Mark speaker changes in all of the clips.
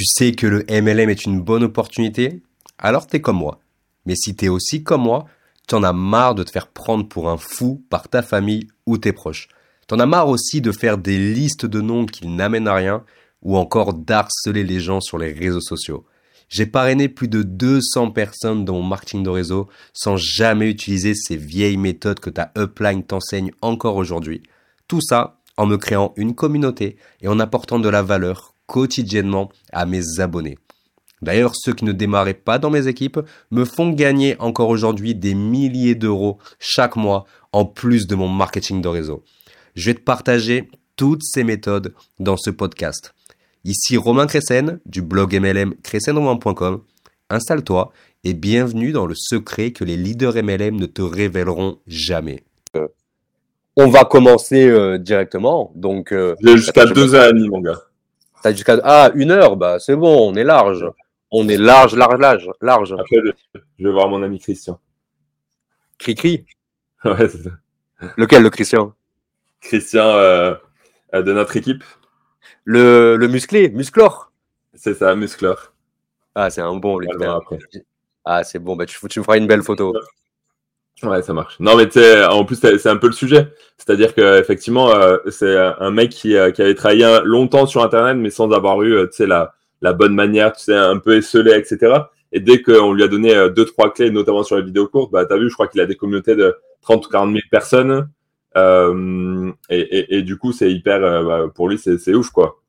Speaker 1: Tu sais que le MLM est une bonne opportunité Alors t'es comme moi. Mais si t'es aussi comme moi, t'en as marre de te faire prendre pour un fou par ta famille ou tes proches. T'en as marre aussi de faire des listes de noms qui n'amènent à rien ou encore d'harceler les gens sur les réseaux sociaux. J'ai parrainé plus de 200 personnes dans mon marketing de réseau sans jamais utiliser ces vieilles méthodes que ta upline t'enseigne encore aujourd'hui. Tout ça en me créant une communauté et en apportant de la valeur quotidiennement à mes abonnés. D'ailleurs, ceux qui ne démarraient pas dans mes équipes me font gagner encore aujourd'hui des milliers d'euros chaque mois en plus de mon marketing de réseau. Je vais te partager toutes ces méthodes dans ce podcast. Ici Romain Cressen du blog MLM crescenromain.com. Installe-toi et bienvenue dans le secret que les leaders MLM ne te révéleront jamais.
Speaker 2: On va commencer euh, directement. Donc,
Speaker 3: euh, jusqu'à deux demie, mon gars.
Speaker 2: T'as jusqu'à ah une heure, bah c'est bon, on est large, on est large, large, large, large.
Speaker 3: Après, je vais voir mon ami Christian. Ouais, c'est ça.
Speaker 2: Lequel, le Christian?
Speaker 3: Christian euh, de notre équipe.
Speaker 2: Le, le musclé, musclor.
Speaker 3: C'est ça, musclor.
Speaker 2: Ah, c'est un bon, lui. Ah, c'est bon, bah, tu, tu me feras une belle photo.
Speaker 3: Ouais, ça marche. Non, mais tu sais, en plus, c'est un peu le sujet. C'est-à-dire qu'effectivement, euh, c'est un mec qui, euh, qui, avait travaillé longtemps sur Internet, mais sans avoir eu, euh, tu sais, la, la bonne manière, tu sais, un peu esselé, etc. Et dès qu'on lui a donné deux, trois clés, notamment sur les vidéos courtes, bah, tu as vu, je crois qu'il a des communautés de 30 ou 40 000 personnes. Euh, et, et, et, du coup, c'est hyper, bah, pour lui, c'est ouf, quoi.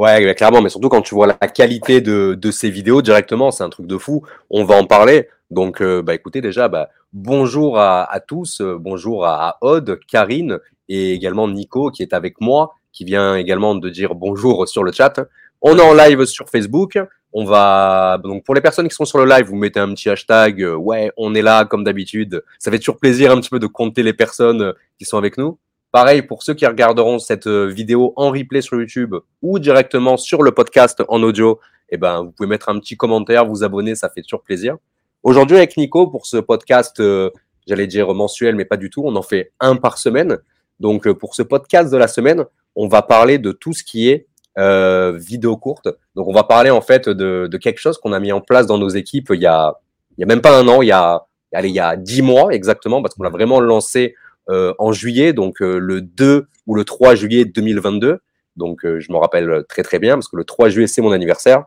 Speaker 2: Ouais, clairement, mais surtout quand tu vois la qualité de, de ces vidéos directement, c'est un truc de fou. On va en parler. Donc, euh, bah, écoutez, déjà, bah, bonjour à, à tous, euh, bonjour à, à Aude, Karine et également Nico qui est avec moi, qui vient également de dire bonjour sur le chat. On est en live sur Facebook. On va donc pour les personnes qui sont sur le live, vous mettez un petit hashtag. Euh, ouais, on est là comme d'habitude. Ça fait toujours plaisir un petit peu de compter les personnes qui sont avec nous. Pareil pour ceux qui regarderont cette euh, vidéo en replay sur YouTube ou directement sur le podcast en audio, eh ben, vous pouvez mettre un petit commentaire, vous abonner, ça fait toujours plaisir. Aujourd'hui avec Nico pour ce podcast, euh, j'allais dire mensuel, mais pas du tout, on en fait un par semaine. Donc euh, pour ce podcast de la semaine, on va parler de tout ce qui est vidéo courte. Donc on va parler en fait de, quelque chose qu'on a mis en place dans nos équipes il y a, il y a même pas un an, il y a, allez, il y a dix mois exactement, parce qu'on l'a vraiment lancé en juillet, donc euh, le 2 ou le 3 juillet 2022. Donc euh, je me rappelle très très bien parce que le 3 juillet c'est mon anniversaire.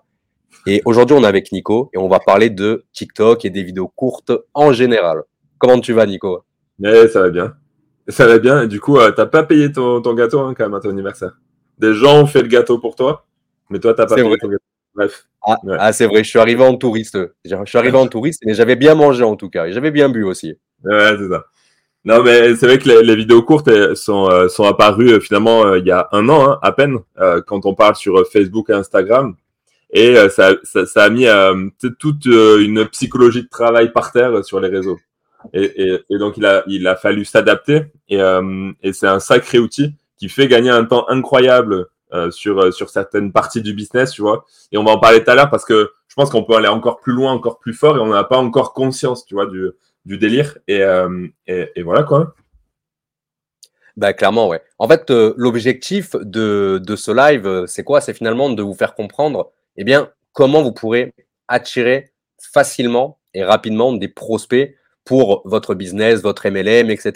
Speaker 2: Et aujourd'hui on est avec Nico et on va parler de TikTok et des vidéos courtes en général. Comment tu vas Nico?
Speaker 3: Ouais, Ça va bien. Ça va bien. Et du coup, t'as pas payé ton, gâteau hein, quand même à ton anniversaire. Des gens ont fait le gâteau pour toi, mais toi t'as pas payé ton gâteau. Bref.
Speaker 2: Ah, ah c'est vrai, je suis arrivé en touriste. Je suis arrivé en touriste, mais j'avais bien mangé en tout cas. Et j'avais bien bu aussi.
Speaker 3: Ouais, c'est ça. Non, mais c'est vrai que les, vidéos courtes sont, euh, sont apparues euh, finalement euh, il y a un an hein, à peine, quand on parle sur Facebook et Instagram. Et ça, ça, a mis toute une psychologie de travail par terre sur les réseaux. Et, et, et donc, il a, il a fallu s'adapter. Et, et c'est un sacré outil qui fait gagner un temps incroyable sur, sur certaines parties du business, tu vois. Et on va en parler tout à l'heure parce que je pense qu'on peut aller encore plus loin, encore plus fort et on n'a pas encore conscience, tu vois, du, du délire. Euh, et, voilà quoi.
Speaker 2: Bah, clairement, ouais. En fait, euh, l'objectif de, de, ce live, euh, c'est quoi? C'est finalement de vous faire comprendre eh bien, comment vous pourrez attirer facilement et rapidement des prospects pour votre business, votre MLM, etc.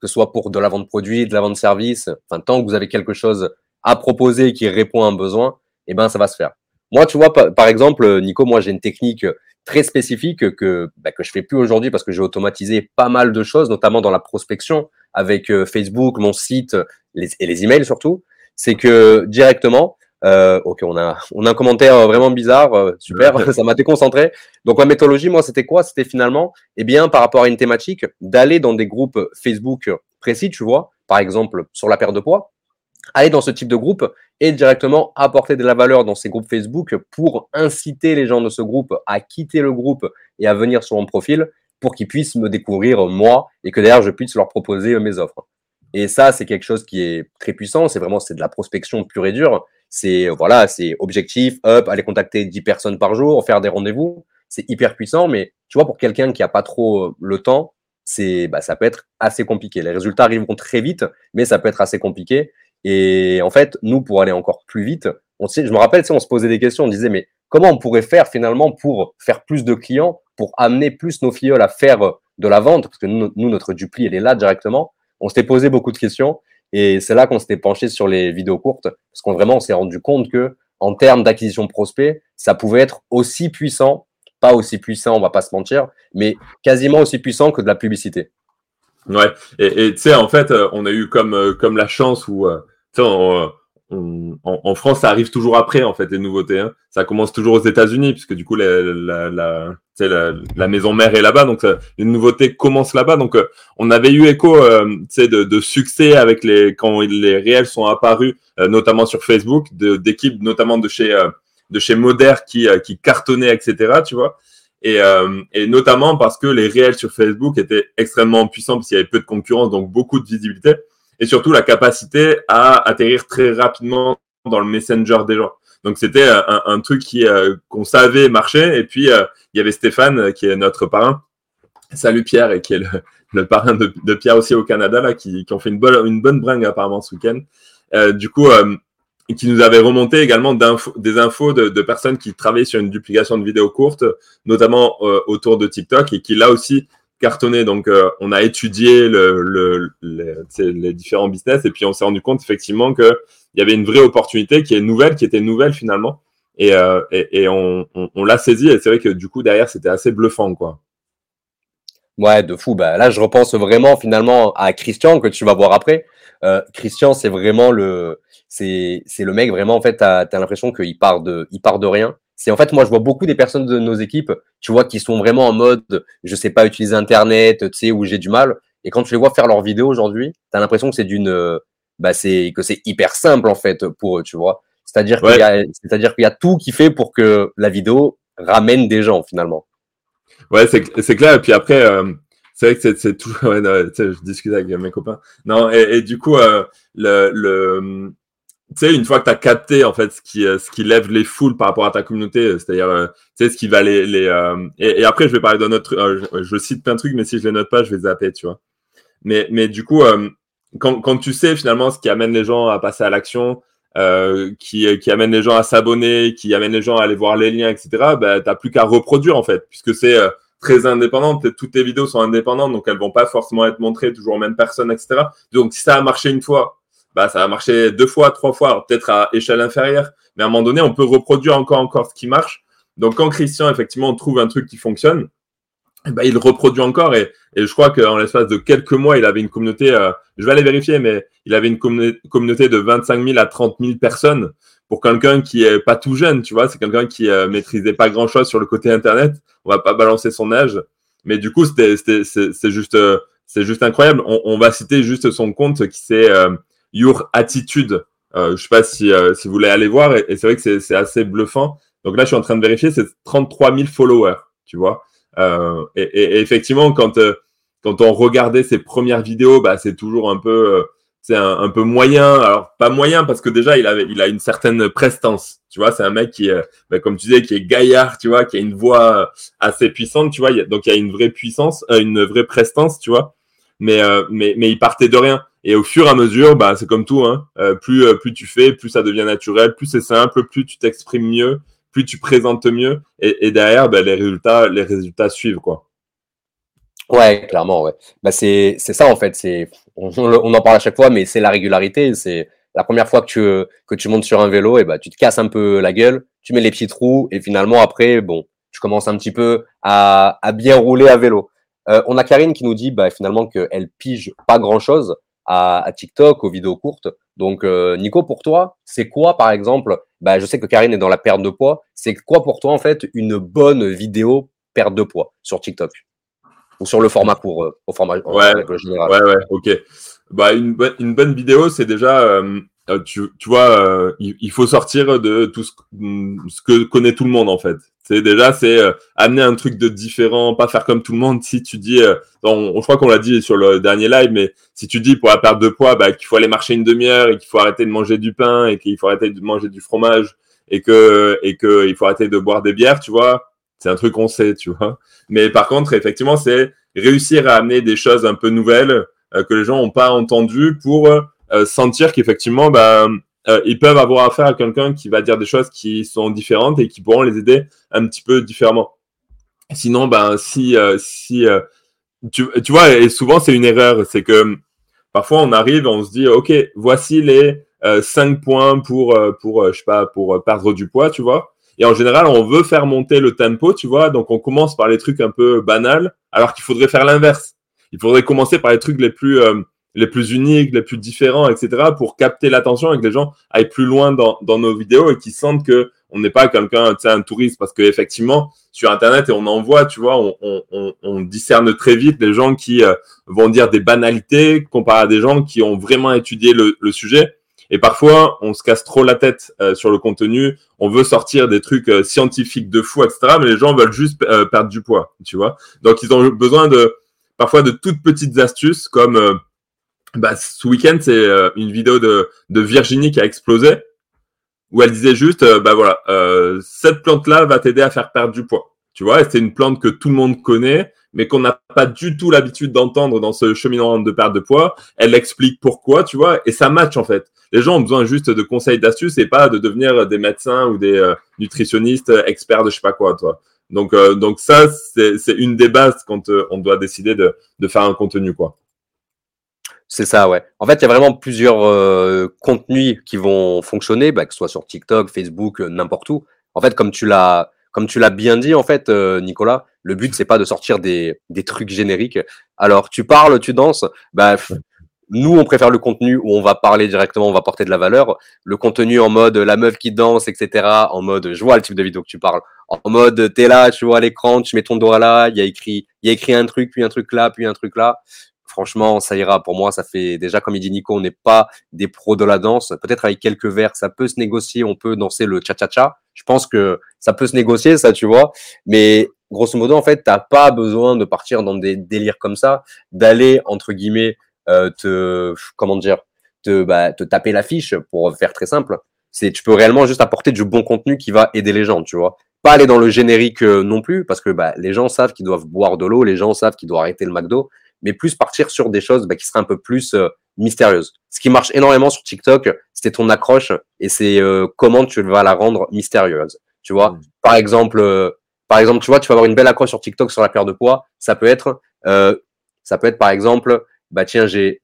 Speaker 2: Que ce soit pour de la vente de produits, de la vente de services, enfin, tant que vous avez quelque chose à proposer qui répond à un besoin, eh ben, ça va se faire. Moi, tu vois, par exemple, Nico, moi, j'ai une technique très spécifique que bah, que je fais plus aujourd'hui parce que j'ai automatisé pas mal de choses, notamment dans la prospection avec euh, Facebook, mon site les, et les emails surtout. C'est que directement, euh, ok, on a on a un commentaire vraiment bizarre, euh, super, ça m'a déconcentré. Donc ma méthodologie, moi, c'était quoi? C'était finalement, eh bien, par rapport à une thématique, d'aller dans des groupes Facebook précis, tu vois, par exemple sur la perte de poids, aller dans ce type de groupe et directement apporter de la valeur dans ces groupes Facebook pour inciter les gens de ce groupe à quitter le groupe et à venir sur mon profil pour qu'ils puissent me découvrir moi et que d'ailleurs je puisse leur proposer mes offres. Et ça, c'est quelque chose qui est très puissant. C'est vraiment c'est de la prospection pure et dure. C'est voilà, c'est objectif, up, aller contacter 10 personnes par jour, faire des rendez-vous. C'est hyper puissant, mais tu vois, pour quelqu'un qui a pas trop le temps, c'est bah, ça peut être assez compliqué. Les résultats arriveront très vite, mais ça peut être assez compliqué. Et en fait, nous, pour aller encore plus vite, je me rappelle, on se posait des questions, on disait, mais comment on pourrait faire finalement pour faire plus de clients, pour amener plus nos filles à faire de la vente, parce que nous, notre dupli, elle est là directement. On s'était posé beaucoup de questions et c'est là qu'on s'était penché sur les vidéos courtes, parce qu'on vraiment, s'est rendu compte que en termes d'acquisition de prospects, ça pouvait être aussi puissant, pas aussi puissant, on va pas se mentir, mais quasiment aussi puissant que de la publicité.
Speaker 3: Ouais, et tu sais, en fait, euh, on a eu comme, euh, comme la chance où, euh, tu sais, en, France, ça arrive toujours après, en fait, les nouveautés. Hein. Ça commence toujours aux États-Unis, puisque du coup, la, la, la, la maison mère est là-bas, donc les nouveautés commencent là-bas. Donc, on avait eu écho de, de succès avec les quand les réels sont apparus, notamment sur Facebook, d'équipes, notamment de chez de chez Moder qui, qui cartonnaient, etc. Tu vois. Et, euh, et, notamment parce que les réels sur Facebook étaient extrêmement puissants parce qu'il y avait peu de concurrence, donc beaucoup de visibilité, et surtout la capacité à atterrir très rapidement dans le messenger des gens. Donc c'était un, un, truc qui euh, qu'on savait marcher. Et puis euh, il y avait Stéphane qui est notre parrain. Salut Pierre et qui est le, parrain de, Pierre aussi au Canada là, qui, qui ont fait une bonne une bonne bringue apparemment ce week-end. du coup, qui nous avait remonté également des infos de, de, personnes qui travaillaient sur une duplication de vidéos courtes, notamment euh, autour de TikTok, et qui là aussi cartonné. Donc, euh, on a étudié le, le, les, différents business, et puis on s'est rendu compte effectivement qu'il y avait une vraie opportunité qui est nouvelle, qui était nouvelle finalement, et, euh, on, l'a saisi. Et c'est vrai que du coup derrière, c'était assez bluffant, quoi.
Speaker 2: Ouais, de fou. Bah, là, je repense vraiment finalement à Christian que tu vas voir après. Euh, Christian, c'est vraiment le, c'est, le mec vraiment en fait. T'as, as, l'impression qu'il part part de rien. C'est en fait, moi, je vois beaucoup des personnes de nos équipes, tu vois, qui sont vraiment en mode, je sais pas utiliser Internet, tu sais, où j'ai du mal. Et quand tu les vois faire leurs vidéos aujourd'hui, t'as l'impression que c'est d'une, bah, c'est que c'est hyper simple en fait pour eux, tu vois. C'est-à-dire qu'il y a, c'est-à-dire qu'il y a tout qui fait pour que la vidéo ramène des gens finalement.
Speaker 3: Ouais, c'est clair. Et puis après, euh, c'est vrai que c'est toujours. Ouais, je discute avec mes copains. Non, et, et du coup, euh, le, le tu sais, une fois que tu as capté en fait ce qui, euh, ce qui lève les foules par rapport à ta communauté, c'est-à-dire, tu sais, ce qui va les. les et, et, après, je vais parler d'un autre. Je, je, cite plein de trucs, mais si je les note pas, je vais zapper, tu vois. Mais, mais du coup, quand, quand tu sais finalement ce qui amène les gens à passer à l'action, euh, qui, qui amène les gens à s'abonner, qui amène les gens à aller voir les liens, etc., bah, tu n'as plus qu'à reproduire en fait, puisque c'est euh, très indépendant. Toutes tes vidéos sont indépendantes, donc elles vont pas forcément être montrées toujours aux mêmes personnes, etc. Donc si ça a marché une fois, bah, ça a marché deux fois, trois fois, peut-être à échelle inférieure, mais à un moment donné, on peut reproduire encore, encore ce qui marche. Donc quand Christian, effectivement, trouve un truc qui fonctionne, ben, il reproduit encore et, et je crois qu'en l'espace de quelques mois, il avait une communauté, euh, je vais aller vérifier, mais il avait une communauté de 25 000 à 30 000 personnes pour quelqu'un qui est pas tout jeune, tu vois, c'est quelqu'un qui euh, maîtrisait pas grand chose sur le côté internet. On va pas balancer son âge, mais du coup, c'était, c'est juste, euh, c'est juste incroyable. On, on, va citer juste son compte qui c'est euh, Your Attitude. Euh, je sais pas si, si vous voulez aller voir et, c'est vrai que c'est assez bluffant. Donc là, je suis en train de vérifier, c'est 33 000 followers, tu vois. Euh, et, et, effectivement, quand, euh, quand on regardait ses premières vidéos, bah, c'est toujours un peu, euh, c'est un, peu moyen. Alors, pas moyen parce que déjà, il, avait, il a une certaine prestance. Tu vois, c'est un mec qui, bah, comme tu disais, qui est gaillard, tu vois, qui a une voix assez puissante, tu vois. Donc, il y a une vraie puissance, une vraie prestance, tu vois. Mais, mais, mais il partait de rien. Et au fur et à mesure, bah, c'est comme tout, hein. plus, plus tu fais, plus ça devient naturel, plus c'est simple, plus tu t'exprimes mieux, plus tu présentes mieux. Et, et derrière, ben, les, résultats, les résultats suivent. Quoi.
Speaker 2: Ouais, clairement, ouais. Bah, c'est, ça en fait. On, on, en parle à chaque fois, mais c'est la régularité. C'est la première fois que tu, que tu montes sur un vélo, et bah, tu te casses un peu la gueule, tu mets les petits trous, et finalement après, bon, tu commences un petit peu à, à bien rouler à vélo. Euh, on a Karine qui nous dit bah, finalement qu'elle pige pas grand chose à, à TikTok, aux vidéos courtes. Donc, euh, Nico, pour toi, c'est quoi, par exemple, bah, je sais que Karine est dans la perte de poids, c'est quoi pour toi, en fait, une bonne vidéo perte de poids sur TikTok? Ou sur le format court, euh, au format
Speaker 3: ouais, général Ouais, ouais, ok. Bah, une, une bonne vidéo, c'est déjà, euh, tu, tu, vois, il, faut sortir de tout ce, ce, que connaît tout le monde, en fait. C'est déjà, c'est euh, amener un truc de différent, pas faire comme tout le monde. Si tu dis, euh, on, je crois qu'on l'a dit sur le dernier live, mais si tu dis pour la perte de poids, bah, qu'il faut aller marcher une demi-heure et qu'il faut arrêter de manger du pain et qu'il faut arrêter de manger du fromage et que et que il faut arrêter de boire des bières, tu vois, c'est un truc qu'on sait, tu vois. Mais par contre, effectivement, c'est réussir à amener des choses un peu nouvelles euh, que les gens n'ont pas entendues pour euh, sentir qu'effectivement, bah, euh, ils peuvent avoir affaire à quelqu'un qui va dire des choses qui sont différentes et qui pourront les aider un petit peu différemment. Sinon, ben, si, euh, si euh, tu, tu, vois, et souvent c'est une erreur, c'est que parfois on arrive, on se dit, ok, voici les euh, 5 points pour, pour, je sais pas, pour perdre du poids, tu vois. Et en général, on veut faire monter le tempo, tu vois. Donc, on commence par les trucs un peu banals, alors qu'il faudrait faire l'inverse. Il faudrait commencer par les trucs les plus, les plus uniques, les plus différents, etc., pour capter l'attention et que les gens aillent plus loin dans, dans nos vidéos et qu'ils sentent que on n'est pas quelqu'un, tu sais, un touriste, parce que effectivement, sur Internet, et on en voit, tu vois, on, on, on discerne très vite les gens qui euh, vont dire des banalités comparé à des gens qui ont vraiment étudié le, le sujet. Et parfois, on se casse trop la tête euh, sur le contenu. On veut sortir des trucs euh, scientifiques de fou, etc. Mais les gens veulent juste perdre du poids, tu vois. Donc, ils ont besoin de parfois de toutes petites astuces comme bah, ce week-end, c'est euh, une vidéo de, de Virginie qui a explosé, où elle disait juste, euh, bah voilà, euh, cette plante-là va t'aider à faire perdre du poids. Tu vois, c'est une plante que tout le monde connaît, mais qu'on n'a pas du tout l'habitude d'entendre dans ce cheminement de perte de poids. Elle explique pourquoi, tu vois, et ça match en fait. Les gens ont besoin juste de conseils, d'astuces, et pas de devenir des médecins ou des nutritionnistes experts de je sais pas quoi, toi. Donc, donc ça, c'est une des bases quand on doit décider de, de faire un contenu, quoi.
Speaker 2: C'est ça, ouais. En fait, il y a vraiment plusieurs euh, contenus qui vont fonctionner, bah, que ce soit sur TikTok, Facebook, euh, n'importe où. En fait, comme tu l'as, comme tu l'as bien dit, en fait, euh, Nicolas, le but c'est pas de sortir des, des trucs génériques. Alors, tu parles, tu danses. Bah, nous, on préfère le contenu où on va parler directement, on va porter de la valeur. Le contenu en mode la meuf qui danse, etc. En mode, je vois le type de vidéo que tu parles. En mode, t'es là, tu vois l'écran, tu mets ton doigt là, il y a écrit, il y a écrit un truc, puis un truc là, puis un truc là franchement, ça ira. Pour moi, ça fait déjà, comme il dit Nico, on n'est pas des pros de la danse. Peut-être avec quelques vers, ça peut se négocier. On peut danser le cha-cha-cha. Je pense que ça peut se négocier, ça, tu vois. Mais grosso modo, en fait, t'as pas besoin de partir dans des délires comme ça, d'aller entre guillemets euh, te, comment dire, te, bah, te taper l'affiche pour faire très simple. C'est, tu peux réellement juste apporter du bon contenu qui va aider les gens, tu vois. Pas aller dans le générique euh, non plus, parce que bah, les gens savent qu'ils doivent boire de l'eau, les gens savent qu'ils doivent arrêter le McDo, mais plus partir sur des choses bah, qui seraient un peu plus euh, mystérieuses. Ce qui marche énormément sur TikTok, c'était ton accroche et c'est euh, comment tu vas la rendre mystérieuse. Tu vois, mm. par exemple, euh, par exemple, tu vois, tu vas avoir une belle accroche sur TikTok sur la perte de poids. Ça peut être, ça peut être par exemple, bah tiens, j'ai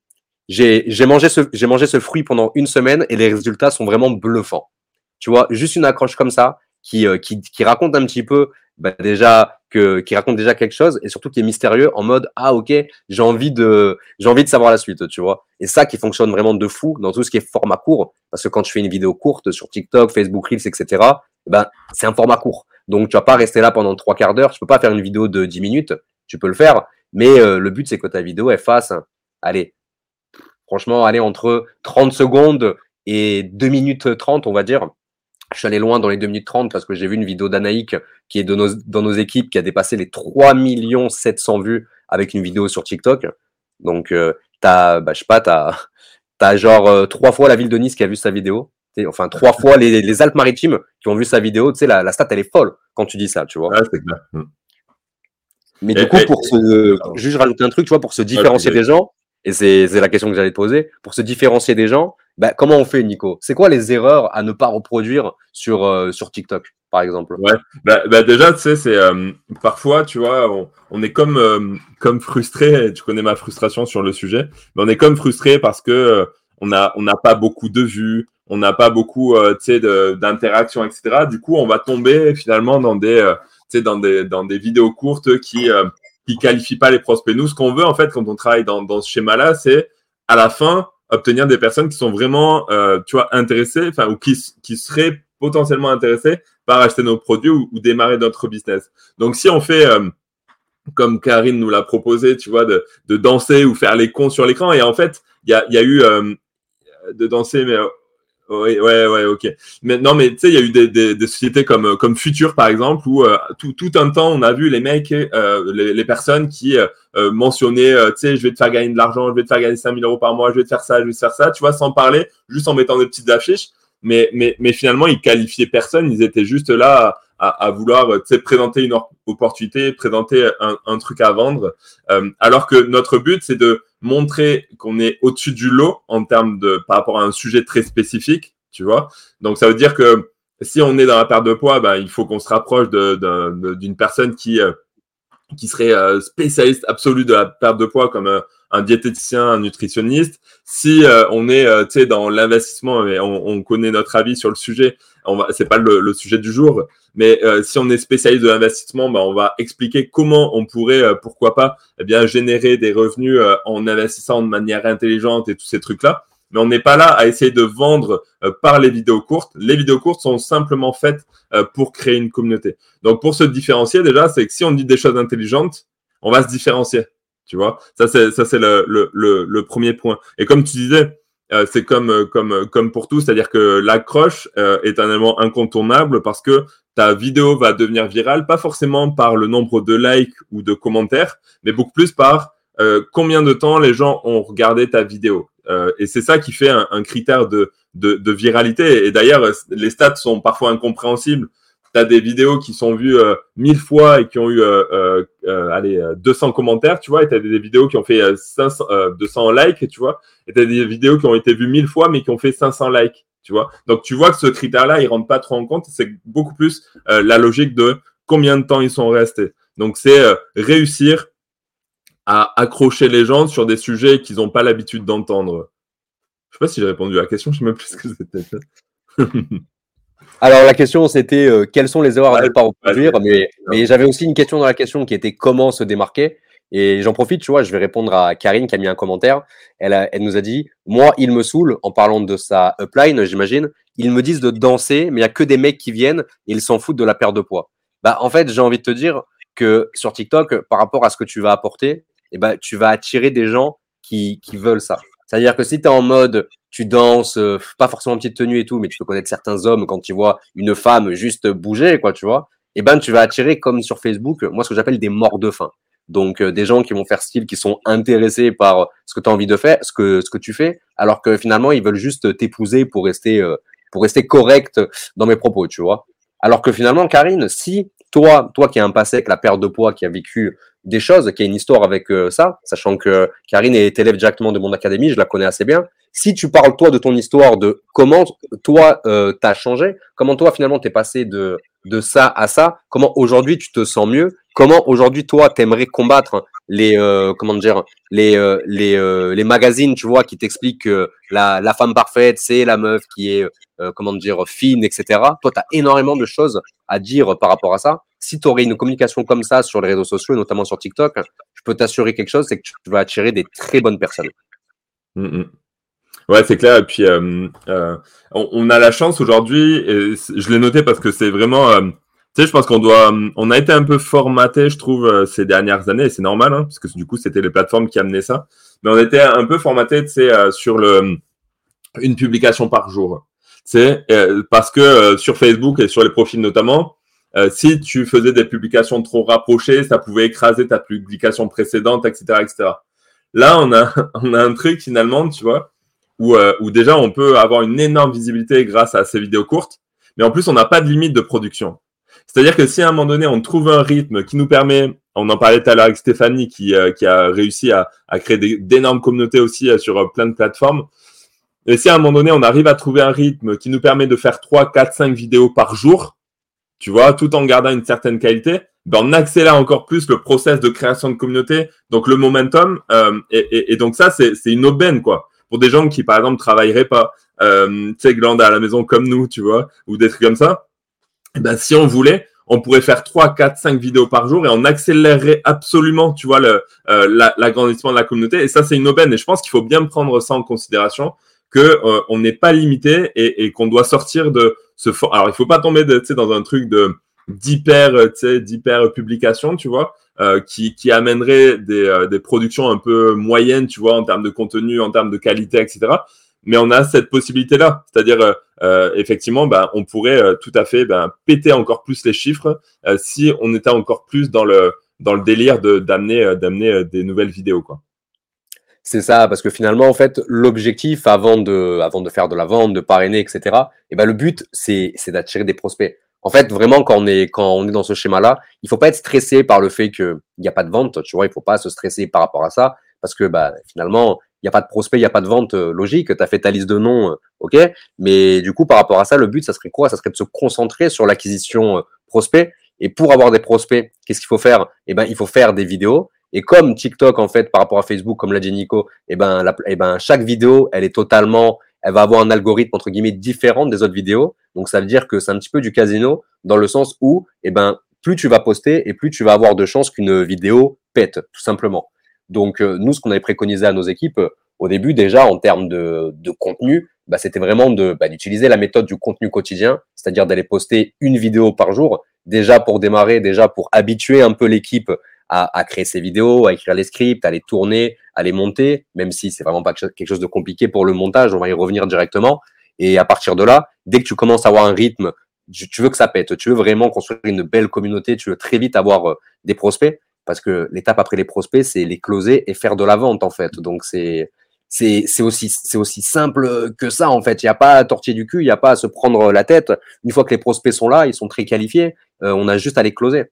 Speaker 2: j'ai j'ai mangé ce j'ai mangé ce fruit pendant une semaine et les résultats sont vraiment bluffants. Tu vois, juste une accroche comme ça qui qui, qui raconte un petit peu bah, déjà que qui raconte déjà quelque chose et surtout qui est mystérieux en mode ah ok j'ai envie de j'ai envie de savoir la suite tu vois. Et ça qui fonctionne vraiment de fou dans tout ce qui est format court parce que quand tu fais une vidéo courte sur TikTok Facebook Reels etc eh ben c'est un format court. Donc tu vas pas rester là pendant trois quarts d'heure. Tu peux pas faire une vidéo de 10 minutes. Tu peux le faire. Mais euh, le but c'est que ta vidéo elle fasse allez franchement allez entre 30 secondes et 2 minutes 30 on va dire je suis allé loin dans les 2 minutes 30 parce que j'ai vu une vidéo d'Anaïk qui est de nos, dans nos équipes qui a dépassé les 3 700 vues avec une vidéo sur TikTok. Donc, euh, t'as, bah, je sais pas, t'as, as genre euh, trois fois la ville de Nice qui a vu sa vidéo. Enfin, trois fois les, les Alpes-Maritimes qui ont vu sa vidéo. Tu sais, la, la stat, elle est folle quand tu dis ça, tu vois. clair. Hmm. Mais du coup, pour se, juste rajouter un truc, tu vois, pour se différencier des gens, et c'est la question que j'allais te poser, pour se différencier des gens, bah, comment on fait, Nico? C'est quoi les erreurs à ne pas reproduire sur, euh, sur TikTok, par exemple?
Speaker 3: Ouais, bah, bah, déjà, tu sais, c'est euh, parfois, tu vois, on, est comme, euh, comme frustré. Tu connais ma frustration sur le sujet, mais on est comme frustré parce que on n'a on n'a pas beaucoup de vues, on n'a pas beaucoup, sais, d'interactions, etc. Du coup, on va tomber finalement dans des, sais, dans des, dans des vidéos courtes qui qui qualifient pas les prospects. Nous, ce qu'on veut en fait quand on travaille dans, dans ce schéma-là, c'est à la fin obtenir des personnes qui sont vraiment, euh, tu vois, intéressées, enfin, ou qui, qui seraient potentiellement intéressées par acheter nos produits ou, démarrer notre business. Donc, si on fait, euh, comme Karine nous l'a proposé, tu vois, de, de danser ou faire les cons sur l'écran, et en fait, il y a, y a eu euh, de danser, mais oui, ouais, ouais, ok. Mais non, mais tu sais, il y a eu des, des, des, sociétés comme comme Future par exemple où euh, tout, tout un temps on a vu les mecs, euh, les, les, personnes qui euh, euh mentionnaient, tu sais, je vais te faire gagner de l'argent, je vais te faire gagner 5000 euros par mois, je vais te faire ça, je vais te faire ça, tu vois, sans parler, juste en mettant des petites affiches. Mais mais mais finalement ils qualifiaient personne, ils étaient juste là à, à vouloir, tu sais, présenter une opportunité, présenter un, un truc à vendre, alors que notre but c'est de montrer qu'on est au-dessus du lot en termes de par rapport à un sujet très spécifique. tu vois. Donc, ça veut dire que si on est dans la perte de poids, ben, il faut qu'on se rapproche d'une personne qui, euh, qui serait euh, spécialiste absolu de la perte de poids, comme euh, un diététicien, un nutritionniste. Si on est dans l'investissement, et on, on, connaît notre avis sur le sujet, c'est pas le, le, sujet du jour, mais si on est spécialiste de l'investissement, ben, on va expliquer comment on pourrait, pourquoi pas, eh bien générer des revenus en investissant de manière intelligente et tous ces trucs-là mais on n'est pas là à essayer de vendre euh, par les vidéos courtes. Les vidéos courtes sont simplement faites euh, pour créer une communauté. Donc pour se différencier déjà, c'est que si on dit des choses intelligentes, on va se différencier. Tu vois, ça c'est ça c'est le, le, le, premier point. Et comme tu disais, euh, c'est comme comme comme pour tout, c'est-à-dire que l'accroche est un élément incontournable parce que ta vidéo va devenir virale, pas forcément par le nombre de likes ou de commentaires, mais beaucoup plus par combien de temps les gens ont regardé ta vidéo. Euh, et c'est ça qui fait un, critère de, de, de, viralité. Et d'ailleurs, les stats sont parfois incompréhensibles. Tu as des vidéos qui sont vues euh, 1000 fois et qui ont eu euh, euh, euh allez, 200 commentaires, tu vois, et tu as des vidéos qui ont fait 500, 200 likes, tu vois, et tu as des vidéos qui ont été vues 1000 fois mais qui ont fait 500 likes, tu vois. Donc tu vois que ce critère-là, il rentre pas trop en compte. C'est beaucoup plus la logique de combien de temps ils sont restés. Donc c'est réussir à accrocher les gens sur des sujets qu'ils n'ont pas l'habitude d'entendre Je sais pas si j'ai répondu à la question, je sais même plus ce que c'était.
Speaker 2: Alors la question c'était euh, quelles sont les erreurs à ne pas reproduire, mais, mais j'avais aussi une question dans la question qui était comment se démarquer? Et j'en profite, tu vois, je vais répondre à Karine qui a mis un commentaire. Elle, elle nous a dit, moi, il me saoule, en parlant de sa upline, j'imagine, ils me disent de danser, mais il n'y a que des mecs qui viennent et ils s'en foutent de la perte de poids. Bah, en fait, j'ai envie de te dire que sur TikTok, par rapport à ce que tu vas apporter, eh ben, tu vas attirer des gens qui, qui veulent ça. C'est-à-dire que si tu es en mode, tu danses, euh, pas forcément en petite tenue et tout, mais tu peux connaître certains hommes quand tu vois une femme juste bouger, quoi, tu vois, eh ben, tu vas attirer, comme sur Facebook, moi, ce que j'appelle des morts de faim. Donc, euh, des gens qui vont faire style, qui sont intéressés par ce que tu as envie de faire, ce que, ce que tu fais, alors que finalement, ils veulent juste t'épouser pour rester, euh, pour rester correct dans mes propos, tu vois. Alors que finalement, Karine, si toi, toi qui as un passé avec la perte de poids, qui a vécu des choses, qui a une histoire avec euh, ça, sachant que Karine est élève directement de mon académie, je la connais assez bien. Si tu parles toi de ton histoire, de comment toi euh, t'as changé, comment toi finalement t'es passé de de ça à ça, comment aujourd'hui tu te sens mieux, comment aujourd'hui toi t'aimerais combattre les euh, euh, euh, les magazines, tu vois, qui t'expliquent que la femme parfaite c'est la meuf qui est comment dire fine, etc. Toi, tu as énormément de choses à dire par rapport à ça si tu aurais une communication comme ça sur les réseaux sociaux, notamment sur TikTok, je peux t'assurer quelque chose, c'est que tu vas attirer des très bonnes personnes.
Speaker 3: Mm, mm. Ouais, c'est clair. Et puis, euh, euh, on, a la chance aujourd'hui, et je l'ai noté parce que c'est vraiment, euh, tu sais, je pense qu'on doit, on a été un peu formaté, je trouve, ces dernières années, et c'est normal, hein, parce que du coup, c'était les plateformes qui amenaient ça. Mais on était un peu formaté, tu sais, sur le, une publication par jour. C'est parce que sur Facebook et sur les profils notamment, si tu faisais des publications trop rapprochées, ça pouvait écraser ta publication précédente, etc., etc. Là, on a, on a un truc finalement, tu vois, où, euh, où déjà on peut avoir une énorme visibilité grâce à ces vidéos courtes, mais en plus on n'a pas de limite de production. C'est-à-dire que si à un moment donné on trouve un rythme qui nous permet, on en parlait tout à l'heure avec Stéphanie qui, euh, qui a réussi à, à créer d'énormes communautés aussi sur plein de plateformes, et si à un moment donné on arrive à trouver un rythme qui nous permet de faire 3, 4, 5 vidéos par jour, tu vois, tout en gardant une certaine qualité, ben on accélère encore plus le process de création de communauté, donc le momentum, euh, et, et, et, donc ça, c'est une aubaine, quoi. Pour des gens qui, par exemple, travailleraient pas, euh, tu sais, glandés à la maison comme nous, tu vois, ou des trucs comme ça, ben, si on voulait, on pourrait faire 3, 4, 5 vidéos par jour et on accélérerait absolument, tu vois, euh, l'agrandissement de la communauté. Et ça, c'est une aubaine. Et je pense qu'il faut bien prendre ça en considération que euh, on n'est pas limité et, et qu'on doit sortir de ce for alors il faut pas tomber de, dans un truc de d'hyper d'hyper publication tu vois euh, qui, qui amènerait des, euh, des productions un peu moyennes tu vois en termes de contenu en termes de qualité etc mais on a cette possibilité là c'est-à-dire euh, euh effectivement ben, on pourrait tout à fait ben, péter encore plus les chiffres si on était encore plus dans le dans le délire de d'amener d'amener des nouvelles vidéos quoi
Speaker 2: c'est ça, parce que finalement, en fait, l'objectif avant de, avant de faire de la vente, de parrainer, etc., et eh ben, le but, c'est d'attirer des prospects. En fait, vraiment, quand on est, quand on est dans ce schéma-là, il faut pas être stressé par le fait qu'il n'y a pas de vente, tu vois, il faut pas se stresser par rapport à ça, parce que, bah, finalement, il n'y a pas de prospect, il n'y a pas de vente euh, logique, tu as fait ta liste de noms, euh, ok, mais du coup, par rapport à ça, le but, ça serait quoi? Ça serait de se concentrer sur l'acquisition euh, prospect. Et pour avoir des prospects, qu'est-ce qu'il faut faire? Eh ben, il faut faire des vidéos. Et comme TikTok, en fait, par rapport à Facebook, comme l'a dit Nico, eh ben, la, eh ben, chaque vidéo, elle est totalement, elle va avoir un algorithme entre guillemets différent des autres vidéos. Donc, ça veut dire que c'est un petit peu du casino dans le sens où, eh ben, plus tu vas poster et plus tu vas avoir de chances qu'une vidéo pète, tout simplement. Donc, euh, nous, ce qu'on avait préconisé à nos équipes euh, au début, déjà, en termes de, contenu, bah, c'était vraiment de bah, d'utiliser la méthode du contenu quotidien, c'est-à-dire d'aller poster une vidéo par jour, déjà pour démarrer, déjà pour habituer un peu l'équipe à, à, créer ses vidéos, à écrire les scripts, à les tourner, à les monter, même si c'est vraiment pas quelque chose de compliqué pour le montage, on va y revenir directement. Et à partir de là, dès que tu commences à avoir un rythme, tu veux que ça pète, tu veux vraiment construire une belle communauté, tu veux très vite avoir euh, des prospects, parce que l'étape après les prospects, c'est les closer et faire de la vente en fait. Donc c'est c'est c'est aussi c'est aussi simple que ça en fait. Il n'y a pas à tortiller du cul, il n'y a pas à se prendre la tête. Une fois que les prospects sont là, ils sont très qualifiés, euh, on a juste à les closer.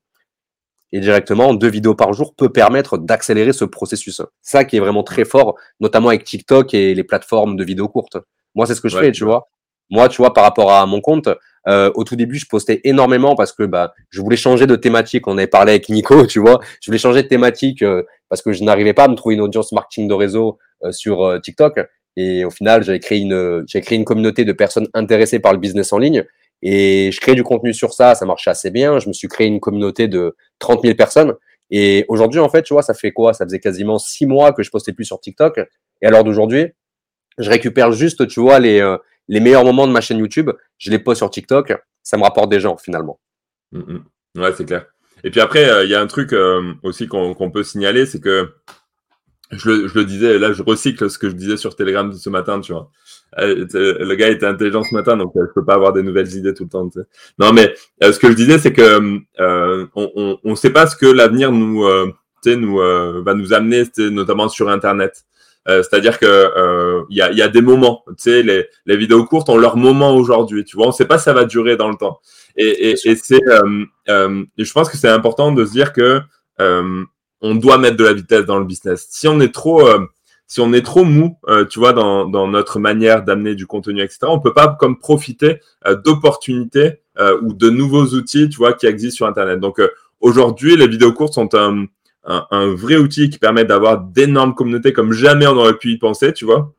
Speaker 2: Et directement, deux vidéos par jour peut permettre d'accélérer ce processus. Ça qui est vraiment très fort, notamment avec TikTok et les plateformes de vidéos courtes. Moi, c'est ce que je fais, tu vois. Moi, tu vois, par rapport à mon compte, euh, au tout début, je postais énormément parce que bah, je voulais changer de thématique. On avait parlé avec Nico, tu vois. Je voulais changer de thématique euh, parce que je n'arrivais pas à me trouver une audience marketing de réseau euh, sur TikTok. Et au final, j'avais créé une, j'ai créé une communauté de personnes intéressées par le business en ligne. Et je crée du contenu sur ça, ça marchait assez bien. Je me suis créé une communauté de 30 000 personnes. Et aujourd'hui, en fait, tu vois, ça fait quoi? Ça faisait quasiment six mois que je postais plus sur TikTok. Et à l'heure d'aujourd'hui, je récupère juste, tu vois, les, les meilleurs moments de ma chaîne YouTube, je les poste sur TikTok, ça me rapporte des gens finalement.
Speaker 3: Mm, mm. Ouais, c'est clair. Et puis après, euh, il y a un truc euh, aussi qu'on peut signaler, c'est que je le, je le, disais, là je recycle ce que je disais sur Telegram ce matin, tu vois. Euh, le gars était intelligent ce matin, donc je peux pas avoir des nouvelles idées tout le temps. Tu sais. Non, mais ce que je disais, c'est que on ne sait pas ce que l'avenir nous, tu sais, nous va nous amener, notamment sur Internet. Euh, c'est-à-dire que euh, il y, a, y, a, des moments, tu sais, les, les, vidéos courtes ont leur moment aujourd'hui. Tu vois, on ne sait pas si ça va durer dans le temps. Et, et, et c'est, euh, euh je pense que c'est important de se dire que on doit mettre de la vitesse dans le business. Si on est trop si on est trop mou, tu vois, dans, dans notre manière d'amener du contenu, etc., on peut pas comme profiter d'opportunités ou de nouveaux outils, tu vois, qui existent sur Internet. Donc aujourd'hui, les vidéos courtes sont un, un, vrai outil qui permet d'avoir d'énormes communautés comme jamais on aurait pu y penser, tu vois.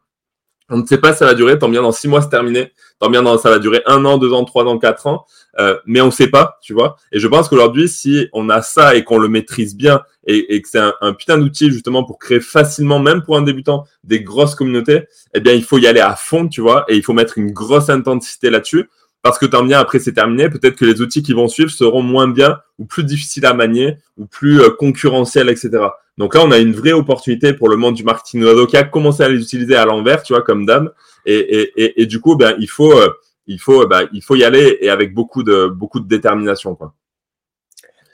Speaker 3: On ne sait pas si ça va durer, tant bien dans six mois c'est terminé, tant bien dans ça va durer un an, deux ans, trois ans, quatre ans, euh, mais on ne sait pas, tu vois. Et je pense qu'aujourd'hui, si on a ça et qu'on le maîtrise bien et, et que c'est un, un, putain d'outil justement pour créer facilement, même pour un débutant, des grosses communautés, eh bien il faut y aller à fond, tu vois, et il faut mettre une grosse intensité là-dessus parce que tant bien après c'est terminé, peut-être que les outils qui vont suivre seront moins bien ou plus difficiles à manier ou plus euh, concurrentiels, etc. Donc là, on a une vraie opportunité pour le monde du marketing de qui a commencé à les utiliser à l'envers, tu vois, comme dame. Et, et, et, et, du coup, ben, il faut, euh, il faut, ben, il faut y aller et avec beaucoup de, beaucoup de détermination, quoi.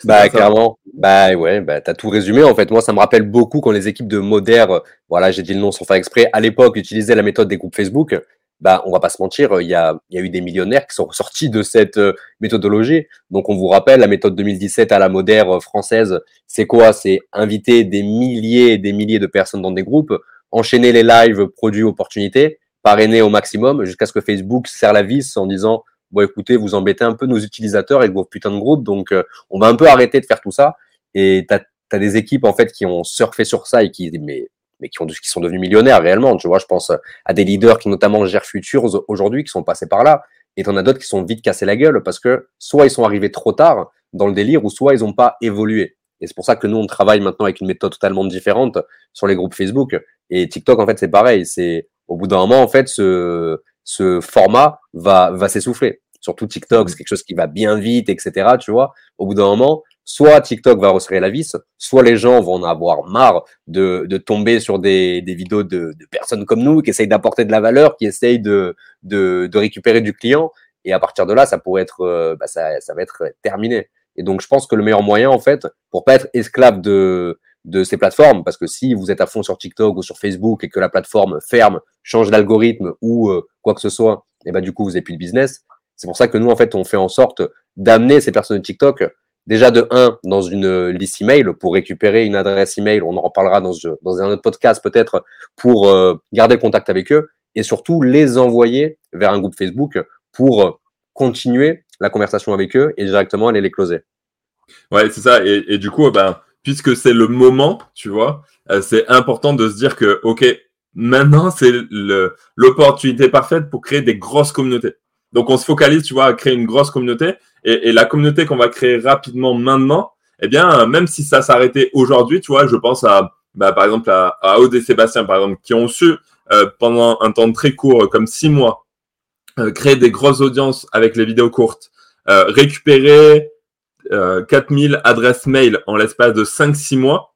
Speaker 2: Bah clairement, bah ouais, bah t'as tout résumé en fait. Moi, ça me rappelle beaucoup quand les équipes de Modère, voilà, j'ai dit le nom sans faire exprès, à l'époque utilisaient la méthode des groupes Facebook bah, on va pas se mentir, il y a, y a eu des millionnaires qui sont sortis de cette euh, méthodologie. Donc, on vous rappelle, la méthode 2017 à la moderne française, c'est quoi? C'est inviter des milliers et des milliers de personnes dans des groupes, enchaîner les lives produits opportunités, parrainer au maximum jusqu'à ce que Facebook serre la vis en disant bon écoutez, vous embêtez un peu nos utilisateurs avec vos putains de groupes, donc euh, on va un peu arrêter de faire tout ça. Et tu as, des équipes en fait qui ont surfé sur ça et qui mais mais qui, ont, qui sont devenus millionnaires réellement. Tu vois, je pense à des leaders qui notamment gèrent Futures aujourd'hui, qui sont passés par là. Et t'en as d'autres qui sont vite cassés la gueule parce que soit ils sont arrivés trop tard dans le délire, ou soit ils n'ont pas évolué. Et c'est pour ça que nous, on travaille maintenant avec une méthode totalement différente sur les groupes Facebook. Et TikTok, en fait, c'est pareil. C'est au bout d'un moment, en fait, ce, format va, va s'essouffler. Surtout TikTok, c'est quelque chose qui va bien vite, etc. Tu vois, au bout d'un moment, soit TikTok va resserrer la vis, soit les gens vont en avoir marre de, de tomber sur des, des vidéos de, de, personnes comme nous qui essayent d'apporter de la valeur, qui essayent de, de, récupérer du client. Et à partir de là, ça pourrait être, euh, bah, ça, ça va être terminé. Et donc, je pense que le meilleur moyen, en fait, pour pas être esclave de, de ces plateformes, parce que si vous êtes à fond sur TikTok ou sur Facebook et que la plateforme ferme, change d'algorithme ou euh, quoi que ce soit, et bah, du coup, vous n'avez plus de business. C'est pour ça que nous, en fait, on fait en sorte d'amener ces personnes de TikTok déjà de 1 dans une liste email pour récupérer une adresse email, on en reparlera dans, dans un autre podcast peut-être pour euh, garder contact avec eux et surtout les envoyer vers un groupe Facebook pour continuer la conversation avec eux et directement aller les closer.
Speaker 3: Ouais, c'est ça. Et, du coup, ben, puisque c'est le moment, tu vois, euh, c'est important de se dire que, OK, maintenant, c'est l'opportunité parfaite pour créer des grosses communautés. Donc, on se focalise, tu vois, à créer une grosse communauté. Et, et la communauté qu'on va créer rapidement maintenant, eh bien, même si ça s'arrêtait aujourd'hui, tu vois, je pense à, bah, par exemple, à, à et Sébastien, par exemple, qui ont su, euh, pendant un temps très court, comme six mois, euh, créer des grosses audiences avec les vidéos courtes, euh, récupérer 4000 adresses mail en l'espace de 5-6 mois,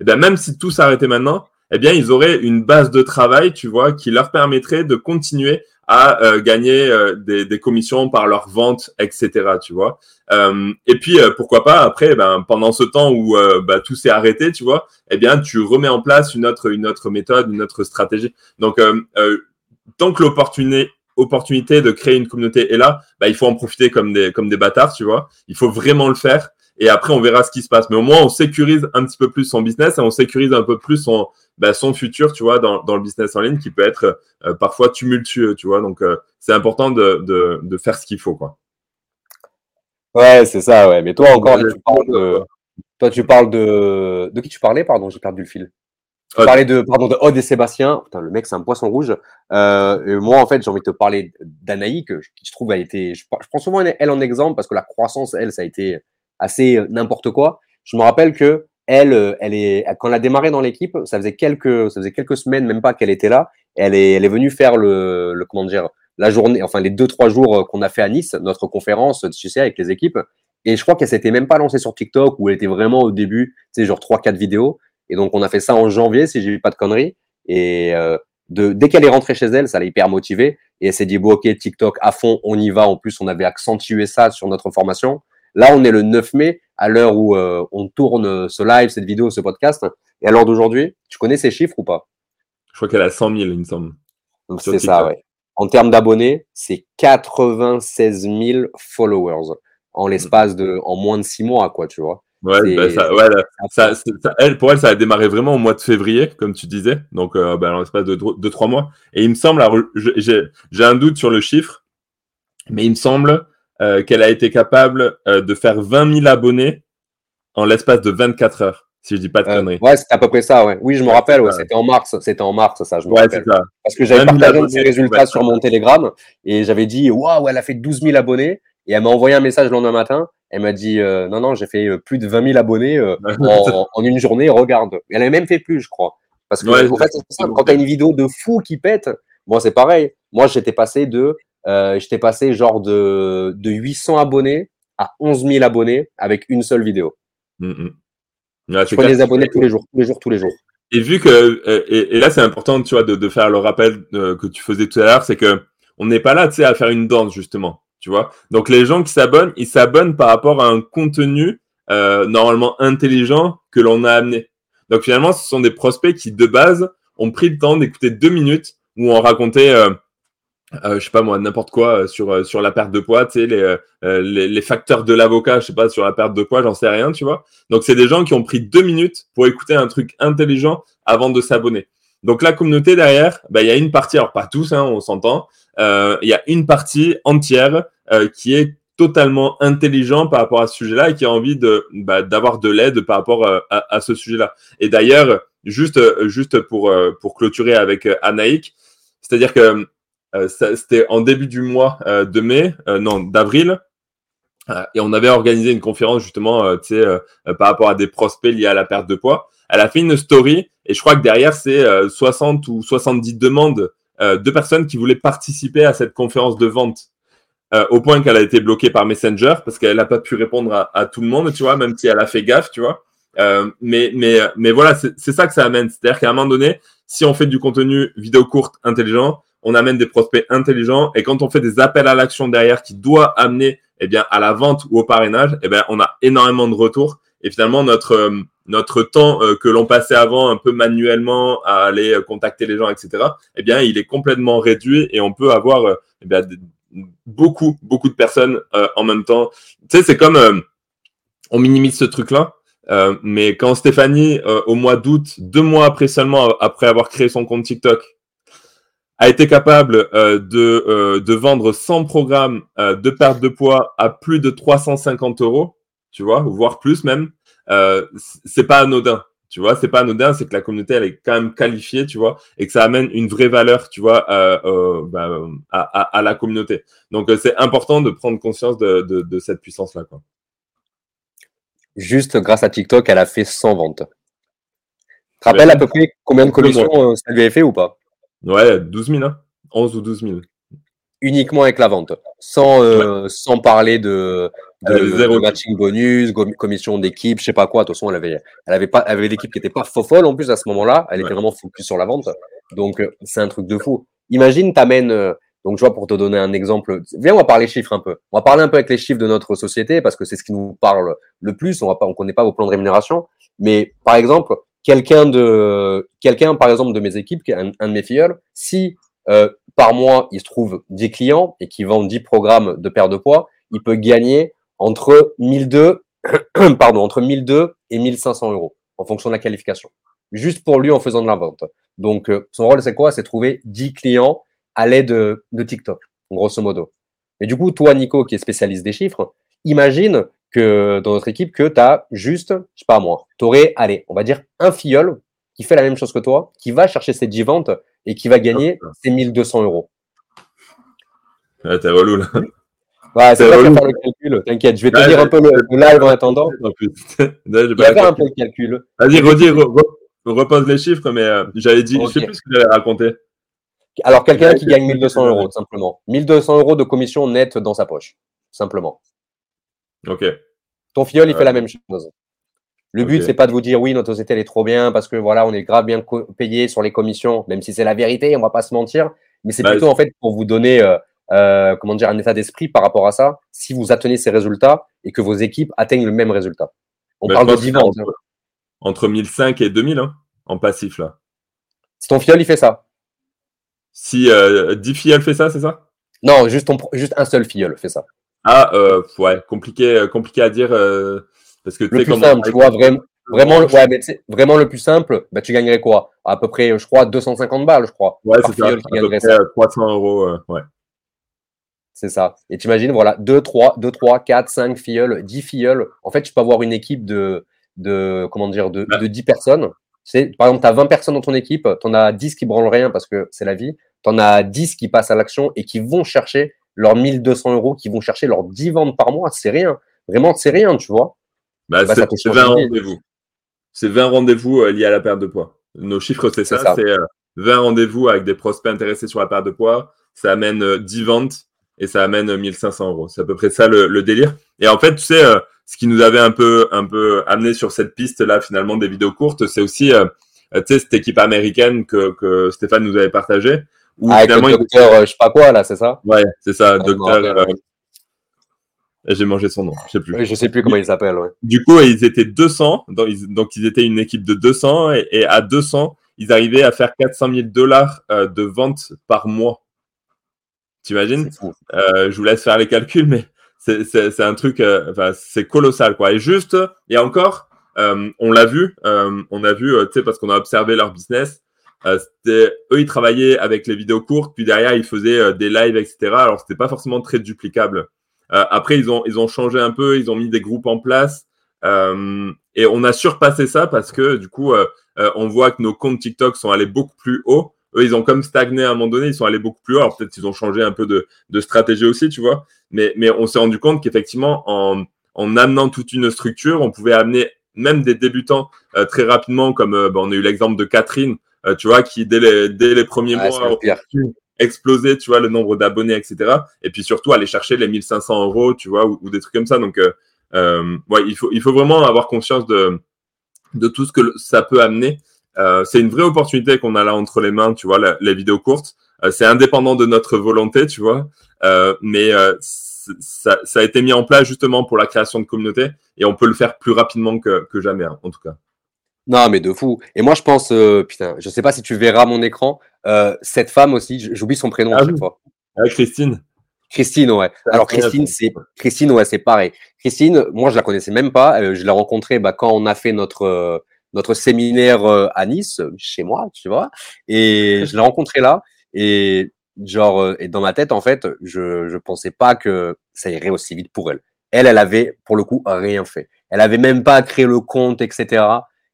Speaker 3: eh bien même si tout s'arrêtait maintenant, eh bien ils auraient une base de travail, tu vois, qui leur permettrait de continuer à euh, gagner euh, des, des, commissions par leur vente, etc. Tu vois. Euh, et puis pourquoi pas après, ben, pendant ce temps où bah, tout s'est arrêté, tu vois, eh bien tu remets en place une autre une autre méthode, une autre stratégie. Donc tant que l'opportunité opportunité de créer une communauté est là, bah, il faut en profiter comme des, comme des bâtards, tu vois. Il faut vraiment le faire. Et après, on verra ce qui se passe. Mais au moins, on sécurise un petit peu plus son business et on sécurise un peu plus son, bah, son futur, tu vois, dans, dans le business en ligne qui peut être euh, parfois tumultueux, tu vois. Donc, euh, c'est important de, de, de, faire ce qu'il faut, quoi.
Speaker 2: Ouais, c'est ça, ouais. Mais toi, encore, tu parles de, toi, tu parles de, de qui tu parlais, pardon, j'ai perdu le fil. Tu parlais de, pardon, de Odd et Sébastien. Putain, le mec, c'est un poisson rouge. Euh, et moi, en fait, j'ai envie de te parler d'Anaï, que je, je trouve a été, je, je, prends souvent elle en exemple parce que la croissance, elle, ça a été assez n'importe quoi. Je me rappelle que elle, euh, elle est, quand elle a démarré dans l'équipe, ça faisait quelques, ça faisait quelques semaines, même pas qu'elle était là. Elle est, elle est venue faire le, le comment dire, la journée, enfin les deux trois jours euh, qu'on a fait à Nice, notre conférence, tu sais, avec les équipes. Et je crois qu'elle s'était même pas lancée sur TikTok où elle était vraiment au début, tu sais, genre trois quatre vidéos. Et donc, on a fait ça en janvier, si j'ai pas de conneries. Et euh, de, dès qu'elle est rentrée chez elle, ça l'a hyper motivée. Et elle s'est dit, bon, ok, TikTok à fond, on y va. En plus, on avait accentué ça sur notre formation. Là, on est le 9 mai, à l'heure où euh, on tourne ce live, cette vidéo, ce podcast. Et à l'heure d'aujourd'hui, tu connais ces chiffres ou pas?
Speaker 3: Je crois qu'elle a 100 000, il me semble.
Speaker 2: Donc, c'est ça, ouais. En termes d'abonnés, c'est 96 000 followers en l'espace de, en moins de six mois, quoi, tu vois.
Speaker 3: Ouais, bah ça, ouais ça, ça, elle, pour elle, ça a démarré vraiment au mois de février, comme tu disais, donc euh, bah, en l'espace de 2-3 mois. Et il me semble, j'ai un doute sur le chiffre, mais il me semble euh, qu'elle a été capable euh, de faire 20 000 abonnés en l'espace de 24 heures, si je dis pas de conneries.
Speaker 2: ouais, c'est à peu près ça, ouais. Oui, je me rappelle, ouais, c'était en mars, c'était en mars, ça, je me rappelle. Ça. Parce que j'avais partagé ses résultats sur mon Telegram et j'avais dit, waouh, elle a fait 12 000 abonnés. Et elle m'a envoyé un message le lendemain matin. Elle m'a dit euh, non, non, j'ai fait euh, plus de 20 000 abonnés euh, en, en, une journée, regarde. Elle a même fait plus, je crois. Parce que ouais, en fait, simple. quand tu as une vidéo de fou qui pète, moi, c'est pareil. Moi, j'étais passé de, euh, j'étais passé genre de, de 800 abonnés à 11 000 abonnés avec une seule vidéo. Mm -hmm. je prenais des abonnés tous les jours, tous les jours, tous les jours.
Speaker 3: Et vu que, et, et là, c'est important, tu vois, de, de, faire le rappel que tu faisais tout à l'heure, c'est que on n'est pas là, tu sais, à faire une danse, justement tu vois. Donc les gens qui s'abonnent, ils s'abonnent par rapport à un contenu euh, normalement intelligent que l'on a amené. Donc finalement, ce sont des prospects qui de base ont pris le temps d'écouter deux minutes où on racontait, euh, euh, je sais pas moi, n'importe quoi sur sur la perte de poids, tu sais, les, les, les facteurs de l'avocat, je sais pas sur la perte de poids, j'en sais rien, tu vois. Donc c'est des gens qui ont pris deux minutes pour écouter un truc intelligent avant de s'abonner. Donc la communauté derrière, bah, il y a une partie, alors pas tous, hein, on s'entend, euh, il y a une partie entière euh, qui est totalement intelligent par rapport à ce sujet-là et qui a envie de bah, d'avoir de l'aide par rapport euh, à, à, ce sujet-là. Et d'ailleurs, juste juste pour pour clôturer avec Anaïk, c'est-à-dire que c'était en début du mois de mai, non d'avril, et on avait organisé une conférence justement, tu sais, par rapport à des prospects liés à la perte de poids. Elle a fait une story et je crois que derrière c'est 60 ou 70 demandes euh, deux personnes qui voulaient participer à cette conférence de vente. Euh, au point qu'elle a été bloquée par Messenger parce qu'elle n'a pas pu répondre à, tout le monde, tu vois, même si elle a fait gaffe, tu vois. Euh, mais, mais, mais voilà, c'est ça que ça amène. C'est-à-dire qu'à un moment donné, si on fait du contenu vidéo courte intelligent, on amène des prospects intelligents et quand on fait des appels à l'action derrière qui doit amener eh bien, à la vente ou au parrainage, eh bien, on a énormément de retours et finalement notre euh, notre temps euh, que l'on passait avant un peu manuellement à aller euh, contacter les gens, etc. Eh bien, il est complètement réduit et on peut avoir eh bien, beaucoup beaucoup de personnes en même temps. Tu sais, c'est comme on minimise ce truc-là. Mais quand Stéphanie, au mois d'août, deux mois après seulement, après avoir créé son compte TikTok, a été capable euh, de, de vendre 100 programmes de perte de poids à plus de 350 euros, tu vois, voire plus même, c'est pas anodin. Tu vois, c'est pas anodin, c'est que la communauté elle est quand même qualifiée, tu vois, et que ça amène une vraie valeur, tu vois, bah, à, à, à, la communauté. Donc c'est important de prendre conscience de, de, de cette puissance là, quoi
Speaker 2: juste grâce à TikTok, elle a fait 100 ventes. Tu te rappelles à peu près combien de commissions euh, ça lui avait fait ou pas?
Speaker 3: Ouais, 12 000, hein 11 ou 12 000.
Speaker 2: Uniquement avec la vente, sans, euh, sans parler de, de, matching bonus, commission d'équipe, je sais pas quoi. De toute façon, elle avait, elle avait pas, elle avait l'équipe qui était pas folle en plus à ce moment-là. Elle était vraiment focus sur la vente. Donc, euh, c'est un truc de fou. Imagine, t'amènes, donc, je vois, pour te donner un exemple, viens, on va parler chiffres un peu. On va parler un peu avec les chiffres de notre société parce que c'est ce qui nous parle le plus. On va pas, on connaît pas vos plans de rémunération. Mais, par exemple, quelqu'un de, quelqu'un, par exemple, de mes équipes, un, un de mes filles, si euh, par mois, il se trouve 10 clients et qui vend 10 programmes de perte de poids, il peut gagner entre 1002, pardon, entre 1002 et 1500 euros en fonction de la qualification. Juste pour lui en faisant de la vente. Donc, euh, son rôle, c'est quoi? C'est trouver 10 clients à l'aide de, TikTok, grosso modo. Et du coup, toi, Nico, qui est spécialiste des chiffres, imagine que dans notre équipe, que tu as juste, je sais pas moi, tu aurais, allez, on va dire un filleul qui fait la même chose que toi, qui va chercher ses 10 ventes et qui va gagner ses 1200 euros.
Speaker 3: Ouais, t'es relou là.
Speaker 2: Ouais, c'est pas faire le calcul, t'inquiète, je vais te dire un peu le, live en attendant. Je vais faire un peu le calcul.
Speaker 3: Vas-y, redis, repose les chiffres, mais euh, j'avais dit, je sais plus ce que j'avais raconté.
Speaker 2: Alors, quelqu'un qui gagne 1200 euros, simplement. 1200 euros de commission nette dans sa poche, simplement.
Speaker 3: Ok.
Speaker 2: Ton filleul, il fait la même chose. Le but, c'est pas de vous dire oui, notre société elle est trop bien parce que voilà, on est grave bien payé sur les commissions, même si c'est la vérité, on va pas se mentir. Mais c'est bah, plutôt en fait pour vous donner, euh, euh, comment dire, un état d'esprit par rapport à ça. Si vous atteignez ces résultats et que vos équipes atteignent le même résultat. On bah, parle de 10
Speaker 3: Entre, entre 1005 et 2000 hein, en passif là.
Speaker 2: Si ton filleul, il fait ça.
Speaker 3: Si euh, 10 filleuls fait ça, c'est ça?
Speaker 2: Non, juste, juste un seul filleul fait ça.
Speaker 3: Ah, euh, ouais, compliqué, euh, compliqué à dire. Euh, parce que,
Speaker 2: le plus simple, tu vois, vraiment, vraiment, ouais, mais vraiment le plus simple, bah, tu gagnerais quoi? À peu près, je crois, 250 balles, je crois.
Speaker 3: Ouais, c'est ça. Qui gagnerait ça. 300 euros, ouais.
Speaker 2: C'est ça. Et tu imagines, voilà, 2, 3, 2, 3, 4, 5 filleuls, 10 filleuls. En fait, tu peux avoir une équipe de, de comment dire, de, de 10 personnes. Par exemple, tu as 20 personnes dans ton équipe, tu en as 10 qui branlent rien parce que c'est la vie tu en as 10 qui passent à l'action et qui vont chercher leurs 1200 euros, qui vont chercher leurs 10 ventes par mois. C'est rien. Vraiment, c'est rien, tu vois.
Speaker 3: Bah, bah c'est 20 rendez-vous. C'est 20 rendez-vous euh, liés à la perte de poids. Nos chiffres, c'est ça. C'est 20 euh, rendez-vous avec des prospects intéressés sur la perte de poids. Ça amène 10 euh, ventes et ça amène 1500 euros. C'est à peu près ça le, délire. Et en fait, tu sais, ce qui nous avait un peu, un peu amené sur cette piste-là, finalement, des vidéos courtes, c'est aussi, tu sais, cette équipe américaine que, que Stéphane nous avait partagée
Speaker 2: ah, avec le docteur, euh, je sais pas quoi, là, c'est ça?
Speaker 3: Ouais, c'est ça, docteur. Euh, j'ai mangé son nom, je sais plus.
Speaker 2: je sais plus comment il s'appelle. Ouais.
Speaker 3: Du coup, ils étaient 200, donc ils étaient une équipe de 200, et, à 200, ils arrivaient à faire 400 000 dollars euh, de vente par mois. T'imagines? Euh, Je vous laisse faire les calculs, mais c'est un truc, enfin, c'est colossal, quoi. Et juste, et encore, on l'a vu, on a vu, tu sais, parce qu'on a observé leur business, euh, eux, ils travaillaient avec les vidéos courtes, puis derrière, ils faisaient euh, des lives, etc. Alors, c'était pas forcément très duplicable. Euh, après, ils ont, ils ont changé un peu, ils ont mis des groupes en place. et on a surpassé ça parce que, du coup, on voit que nos comptes TikTok sont allés beaucoup plus haut. Eux, ils ont comme stagné à un moment donné, ils sont allés beaucoup plus haut. Alors, peut-être qu'ils ont changé un peu de, de stratégie aussi, tu vois. Mais, mais on s'est rendu compte qu'effectivement, en, en amenant toute une structure, on pouvait amener même des débutants très rapidement, comme bah, on a eu l'exemple de Catherine, euh, tu vois, qui dès les, dès les premiers mois ont explosé, tu vois, le nombre d'abonnés, etc. Et puis surtout aller chercher les 1500 euros, tu vois, ou, des trucs comme ça. Donc, euh, euh, ouais, il faut, il faut vraiment avoir conscience de, de tout ce que ça peut amener. Euh, c'est une vraie opportunité qu'on a là entre les mains, tu vois, les vidéos courtes. Euh, c'est indépendant de notre volonté, tu vois, euh, mais ça, ça, a été mis en place justement pour la création de communauté et on peut le faire plus rapidement que, que jamais, hein, en tout cas.
Speaker 2: Non, mais de fou. Et moi, je pense, euh, putain, je sais pas si tu verras mon écran, euh, cette femme aussi, j'oublie son prénom à
Speaker 3: ah
Speaker 2: chaque fois.
Speaker 3: Ah, Christine.
Speaker 2: Christine, ouais. Alors Christine, c'est Christine, ouais, c'est pareil. Christine, moi je la connaissais même pas. Euh, je l'ai rencontrée bah, quand on a fait notre euh, notre séminaire euh, à Nice, chez moi, tu vois. Et je l'ai rencontrée là. Et genre, et dans ma tête, en fait, je je pensais pas que ça irait aussi vite pour elle. Elle, elle avait pour le coup rien fait. Elle avait même pas créé le compte, etc.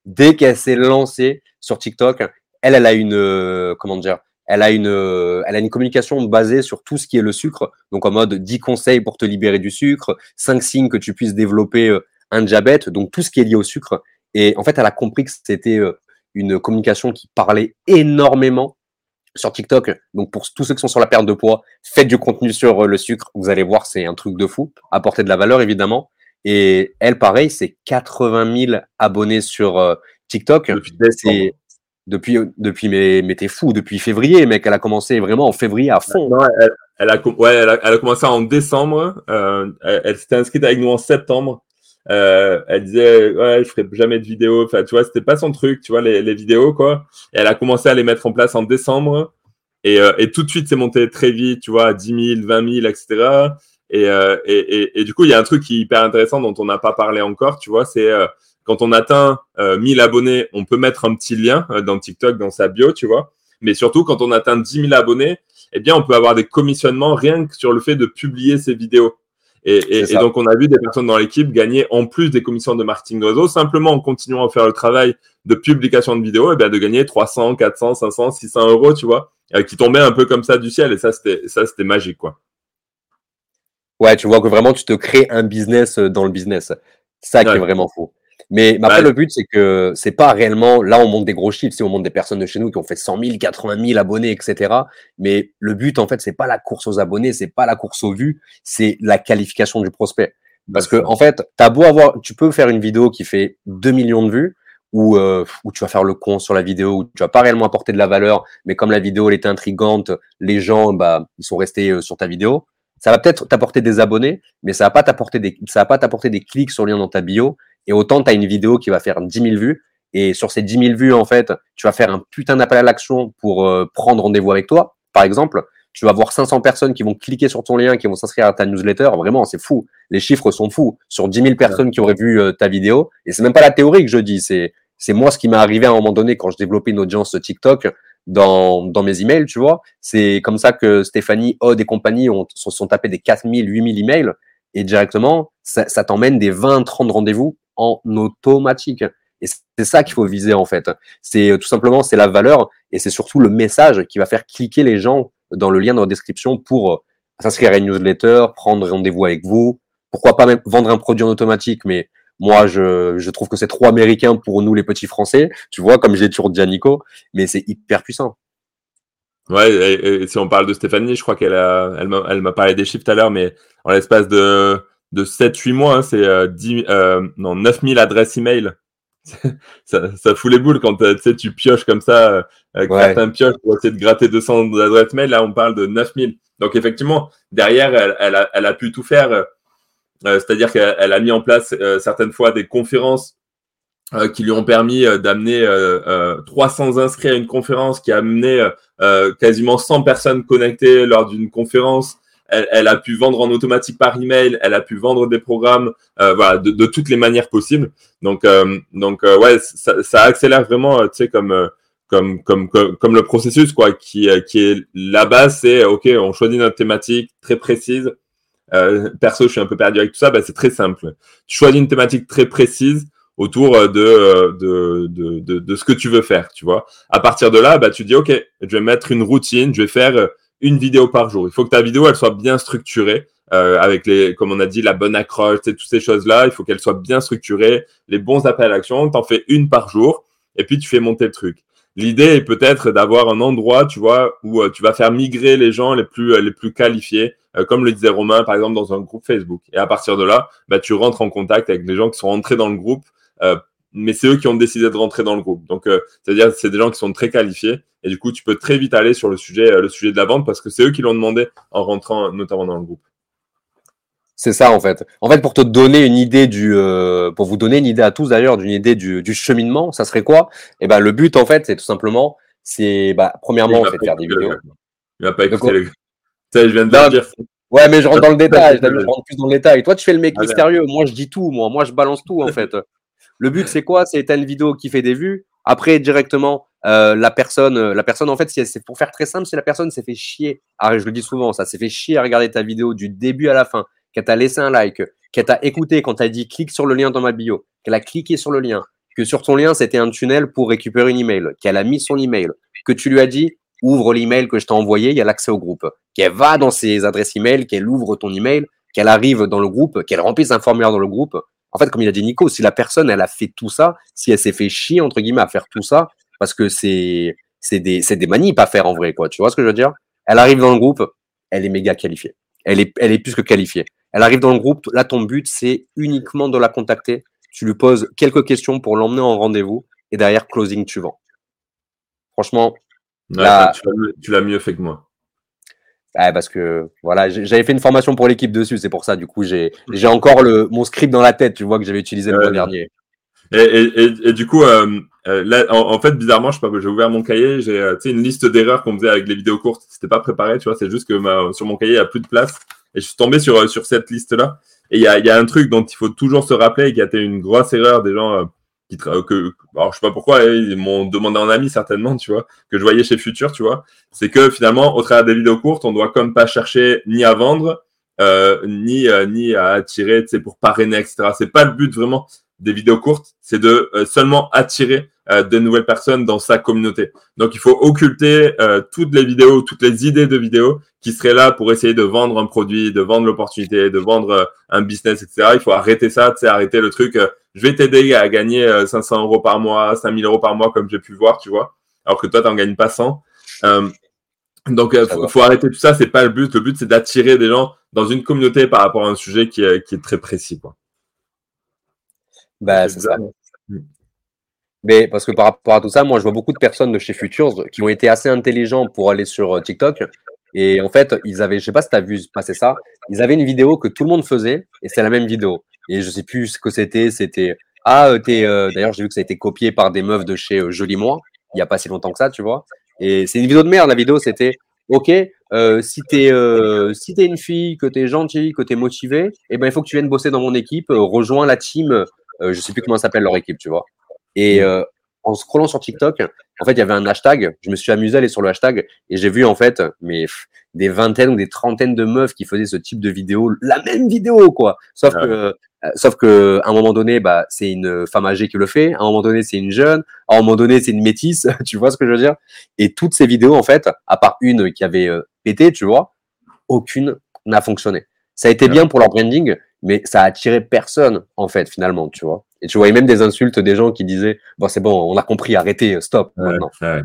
Speaker 2: Dès qu'elle s'est lancée sur TikTok, elle, elle a une comment dire elle a une, euh, elle a une communication basée sur tout ce qui est le sucre. Donc en mode 10 conseils pour te libérer du sucre, 5 signes que tu puisses développer euh, un diabète, donc tout ce qui est lié au sucre. Et en fait, elle a compris que c'était euh, une communication qui parlait énormément sur TikTok. Donc pour tous ceux qui sont sur la perte de poids, faites du contenu sur le sucre. Vous allez voir, c'est un truc de fou. Apporter de la valeur, évidemment. Et elle, pareil, c'est 80 000 abonnés sur TikTok. C'est depuis, depuis mais, mais t'es fou, depuis février, mec. Elle a commencé vraiment en février à fond.
Speaker 3: Non, elle, elle, a, ouais, elle, a, elle a commencé en décembre. Euh, elle, s'était inscrite avec nous en septembre. Euh, elle disait, ouais, je ferai jamais de vidéos. Enfin, tu vois, c'était pas son truc, tu vois, les, les vidéos, quoi. Et elle a commencé à les mettre en place en décembre. Et, euh, et tout de suite, c'est monté très vite, tu vois, à 10 000, 20 000, etc. Et, euh, et, et, et, du coup, il y a un truc qui est hyper intéressant dont on n'a pas parlé encore, tu vois, c'est euh, quand on atteint euh, 1000 abonnés, on peut mettre un petit lien euh, dans TikTok, dans sa bio, tu vois. Mais surtout, quand on atteint 10 000 abonnés, eh bien, on peut avoir des commissionnements rien que sur le fait de publier ces vidéos. Et, donc, on a vu des personnes dans l'équipe gagner en plus des commissions de marketing de réseau, simplement en continuant à faire le travail de publication de vidéos, et eh bien, de gagner 300, 400, 500, 600 euros, tu vois, qui tombaient un peu comme ça du ciel. Et ça, c'était magique, quoi.
Speaker 2: Ouais, tu vois que vraiment, tu te crées un business euh, dans le business. Ça qui est vraiment fou. Mais, après, le but, c'est que c'est pas réellement. Là, on monte des gros chiffres, c'est on monte des personnes de chez nous qui ont fait 100 000, 80 000 abonnés, etc. Mais le but, en fait, c'est pas la course aux abonnés, c'est pas la course aux vues, c'est la qualification du prospect. Parce que, en fait, t'as beau avoir, tu peux faire une vidéo qui fait 2 millions de vues, où, euh, où tu vas faire le con sur la vidéo, où tu vas pas réellement apporter de la valeur, mais comme la vidéo elle était intrigante, les gens, bah, ils sont restés euh, sur ta vidéo. Ça va peut-être t'apporter des abonnés, mais ça va pas t'apporter des, ça va pas t'apporter des clics sur le lien dans ta bio et autant, tu as une vidéo qui va faire 10 000 vues. Et sur ces 10 000 vues, en fait, tu vas faire un putain d'appel à l'action pour euh, prendre rendez-vous avec toi. Par exemple, tu vas voir 500 personnes qui vont cliquer sur ton lien, qui vont s'inscrire à ta newsletter. Vraiment, c'est fou. Les chiffres sont fous. Sur 10 000 personnes qui auraient vu euh, ta vidéo. Et c'est même pas la théorie que je dis. C'est, c'est moi ce qui m'est arrivé à un moment donné quand je développais une audience TikTok dans, dans mes emails, tu vois. C'est comme ça que Stéphanie, Odd et compagnie ont, sont, sont tapés des 4000, 8000 emails. Et directement, ça, ça t'emmène des 20, 30 rendez-vous en automatique. Et c'est ça qu'il faut viser en fait. C'est euh, tout simplement c'est la valeur et c'est surtout le message qui va faire cliquer les gens dans le lien dans la description pour euh, s'inscrire à une newsletter, prendre rendez-vous avec vous. Pourquoi pas même vendre un produit en automatique, mais moi je, je trouve que c'est trop américain pour nous les petits Français. Tu vois, comme j'ai toujours dit à Nico, mais c'est hyper puissant.
Speaker 3: Ouais, et, si on parle de Stéphanie, je crois qu'elle a, elle m'a parlé des chiffres tout à l'heure, mais en l'espace de de 7-8 mois, hein, c'est euh, 10, euh, non, 9000 adresses email. ça, ça fout les boules quand euh, tu pioches comme ça, euh, certains pioches pour essayer de gratter 200 adresses mail. Là, on parle de 9000. Donc, effectivement, derrière, elle, elle, a, elle a, pu tout faire. Euh, c'est-à-dire qu'elle a mis en place certaines fois des conférences qui lui ont permis d'amener 300 inscrits à une conférence, qui a amené quasiment 100 personnes connectées lors d'une conférence elle, a pu vendre en automatique par email, elle a pu vendre des programmes, euh, voilà, de, toutes les manières possibles. Donc, euh, donc euh, ouais, ça, ça, accélère vraiment, tu sais, comme, comme, comme, comme, le processus, quoi, qui, qui est la base, c'est ok, on choisit notre thématique très précise. Perso, je suis un peu perdu avec tout ça, bah, c'est très simple. Tu choisis une thématique très précise autour de, de, de, de, de ce que tu veux faire, tu vois. À partir de là, bah, tu dis, OK, je vais mettre une routine, je vais faire une vidéo par jour. Il faut que ta vidéo, elle soit bien structurée. Euh, avec les, comme on a dit, la bonne accroche, toutes ces choses-là. Il faut qu'elle soit bien structurée, les bons appels à l'action. T'en fais une par jour, et puis tu fais monter le truc. L'idée est peut-être d'avoir un endroit, tu vois, où euh, tu vas faire migrer les gens les plus, euh, les plus qualifiés, comme le disait Romain, par exemple, dans un groupe Facebook. Et à partir de là, bah, tu rentres en contact avec les gens qui sont rentrés dans le groupe mais c'est eux qui ont décidé de rentrer dans le groupe. Donc, euh, c'est-à-dire c'est des gens qui sont très qualifiés et du coup, tu peux très vite aller sur le sujet, euh, le sujet de la vente parce que c'est eux qui l'ont demandé en rentrant notamment dans le groupe.
Speaker 2: C'est ça en fait. En fait, pour te donner une idée du, euh, pour vous donner une idée à tous d'ailleurs d'une idée du, du, cheminement, ça serait quoi? Eh ben, le but en fait, c'est tout simplement, c'est bah, premièrement, c'est de faire des vidéos.
Speaker 3: Il va pas écouter les. Tu sais, je viens de dire.
Speaker 2: Ouais, mais je rentre dans le détail. Je rentre plus dans le détail. Toi, tu fais le mec
Speaker 3: Ah,
Speaker 2: mystérieux. Moi, je dis tout. Moi, moi, je balance tout en fait. Le but, c'est quoi? C'est une vidéo qui fait des vues. Après, directement, euh, la personne, euh, la personne, en fait, c'est pour faire très simple, si la personne s'est fait chier, ah, je le dis souvent, ça s'est fait chier à regarder ta vidéo du début à la fin, qu'elle t'a laissé un like, qu'elle t'a écouté quand t'as dit clique sur le lien dans ma bio, qu'elle a cliqué sur le lien, que sur ton lien c'était un tunnel pour récupérer une email, qu'elle a mis son email, que tu lui as dit ouvre l'email que je t'ai envoyé, il y a l'accès au groupe, qu'elle va dans ses adresses email, qu'elle ouvre ton email, qu'elle arrive dans le groupe, qu'elle remplisse un formulaire dans le groupe. En fait, comme il a dit Nico, si la personne elle a fait tout ça, si elle s'est fait chier entre guillemets à faire tout ça, parce que c'est des c'est des à faire en vrai quoi. Tu vois ce que je veux dire? Elle arrive dans le groupe, elle est méga qualifiée. Elle est plus que qualifiée. Elle arrive dans le groupe, là ton but c'est uniquement de la contacter. Tu lui poses quelques questions pour l'emmener en rendez-vous et derrière closing tu vends. Franchement,
Speaker 3: Ouais,
Speaker 2: Là-
Speaker 3: tu l'as- mieux fait que moi.
Speaker 2: Ouais, parce que voilà, j'avais fait une formation pour l'équipe dessus, c'est pour ça. Du coup, j'ai encore le mon script dans la tête. Tu vois que j'avais utilisé le mois dernier.
Speaker 3: Et, et, et, et du coup, euh, euh, là, en, en fait, bizarrement, je sais pas, j'ai ouvert mon cahier, j'ai euh, tu sais, une liste d'erreurs qu'on faisait avec les vidéos courtes. C'était pas préparé, tu vois, c'est juste que ma- sur mon cahier, il y a plus de place. Et je suis tombé sur, euh, sur cette liste-là. Et il y a, y a un truc dont il faut toujours se rappeler et qui a été une grosse erreur des gens euh, qui tra- que, alors je sais pas pourquoi, hein, ils m'ont demandé en ami certainement, tu vois, que je voyais chez Futur, tu vois. C'est que finalement, au travers des vidéos courtes, on doit comme pas chercher ni à vendre, euh, ni, euh, ni à attirer, tu sais, pour parrainer, etc. C'est pas le but vraiment des vidéos courtes, c'est de euh, seulement attirer de nouvelles personnes dans sa communauté. Donc il faut occulter euh, toutes les vidéos, toutes les idées de vidéos qui seraient là pour essayer de vendre un produit, de vendre l'opportunité, de vendre euh, un business, etc. Il faut arrêter ça, sais, arrêter le truc. euh, je vais t'aider à gagner euh, 500 euros par mois, 5000 euros par mois, comme j'ai pu voir, tu vois. Alors que toi, t'en gagnes pas 100. Euh, donc, euh,
Speaker 2: Ça
Speaker 3: faut, arrêter tout ça. C'est pas le but. Le but, c'est d'attirer des gens dans une communauté par rapport à un sujet qui est, qui est très précis, quoi.
Speaker 2: Bah, c'est ça. Mais parce que par rapport à tout ça, moi, je vois beaucoup de personnes de chez Futures qui ont été assez intelligents pour aller sur euh, TikTok. Et en fait, ils avaient, je sais pas si tu as vu passer ça, ils avaient une vidéo que tout le monde faisait et c'est la même vidéo. Et je sais plus ce que c'était. C'était ah, euh, t'es. euh, D'ailleurs, j'ai vu que ça a été copié par des meufs de chez Joli Moi. Il y a pas si longtemps que ça, tu vois. Et c'est une vidéo de merde. La vidéo, c'était OK. si t'es si t'es une fille, que t'es gentille, que t'es motivée, eh ben il faut que tu viennes bosser dans mon équipe. rejoins la team. je sais plus comment s'appelle leur équipe, tu vois. Et euh, en scrollant sur TikTok, en fait, il y avait un hashtag. Je me suis amusé à aller sur le hashtag et j'ai vu en fait, mais pff, des vingtaines ou des trentaines de meufs qui faisaient ce type de vidéo, la même vidéo quoi. Sauf
Speaker 3: Ouais.
Speaker 2: que, euh, sauf que, à un moment donné, bah, c'est une femme âgée qui le fait. À un moment donné, c'est une jeune. À un moment donné, c'est une métisse. tu vois ce que je veux dire? Et toutes ces vidéos, en fait, à part une qui avait euh, pété, tu vois, aucune n'a fonctionné. Ça a été
Speaker 3: Ouais.
Speaker 2: bien pour leur branding, mais ça a attiré personne en fait finalement, tu vois. Et tu voyais même des insultes des gens qui disaient bon c'est bon, on a compris, arrêtez, stop
Speaker 3: Ouais,
Speaker 2: maintenant.
Speaker 3: ouais.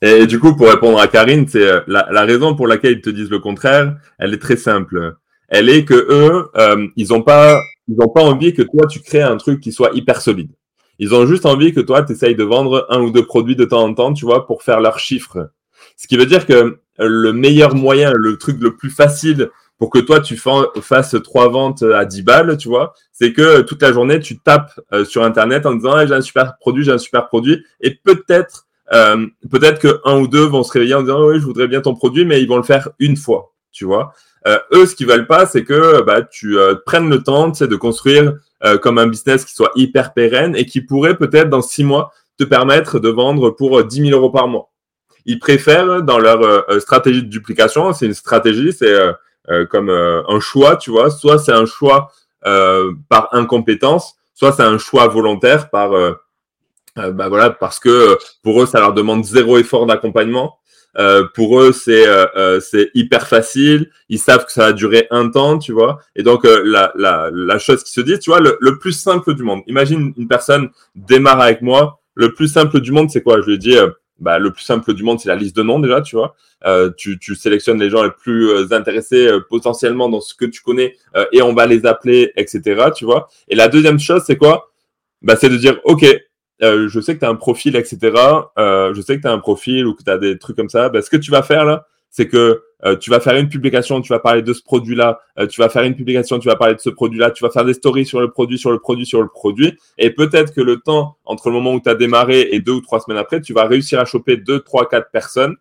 Speaker 3: Et, et du coup, pour répondre à Karine, c'est euh, la, la raison pour laquelle ils te disent le contraire, elle est très simple. Elle est que eux, euh, ils ont pas, ils ont pas envie que toi tu crées un truc qui soit hyper solide. Ils ont juste envie que toi tu essayes de vendre un ou deux produits de temps en temps, tu vois, pour faire leurs chiffres. Ce qui veut dire que euh, le meilleur moyen, le truc le plus facile pour que toi tu fa- fasses trois ventes à 10 balles, tu vois, c'est que euh, toute la journée tu tapes euh, sur internet en disant Ah, j'ai un super produit, j'ai un super produit, et peut-être euh, peut-être que un ou deux vont se réveiller en disant oui, je voudrais bien ton produit, mais ils vont le faire une fois, tu vois. Euh, eux, ce qu'ils veulent pas, c'est que bah, tu euh, prennes le temps, de construire euh, comme un business qui soit hyper pérenne et qui pourrait peut-être dans six mois te permettre de vendre pour euh, 10 000 euros par mois. Ils préfèrent dans leur euh, stratégie de duplication, c'est une stratégie, c'est euh, euh, comme euh, un choix, tu vois. Soit c'est un choix euh, par incompétence, soit c'est un choix volontaire par euh, euh, bah voilà, parce que euh, pour eux, ça leur demande zéro effort d'accompagnement. Euh, pour eux, c'est euh, euh, c'est hyper facile. Ils savent que ça va durer un temps, tu vois. Et donc euh, la, la, la chose qui se dit, tu vois, le, le plus simple du monde. Imagine une personne démarre avec moi. Le plus simple du monde, c'est quoi? Je lui euh, bah, le plus simple du monde, c'est la liste de noms déjà, tu vois. Euh, tu, tu sélectionnes les gens les plus euh, intéressés euh, potentiellement dans ce que tu connais euh, et on va les appeler, etc. Tu vois. Et la deuxième chose, c'est quoi? Bah, C'est de dire, OK, euh, je sais que tu as un profil, etc. Euh, je sais que tu as un profil ou que tu as des trucs comme ça. Ben, ce que tu vas faire là, c'est que euh, tu vas faire une publication, tu vas parler de ce produit-là, euh, tu vas faire une publication, tu vas parler de ce produit-là, tu vas faire des stories sur le produit, sur le produit, sur le produit. Et peut-être que le temps entre le moment où tu as démarré et deux ou trois semaines après, tu vas réussir à choper deux, trois, quatre personnes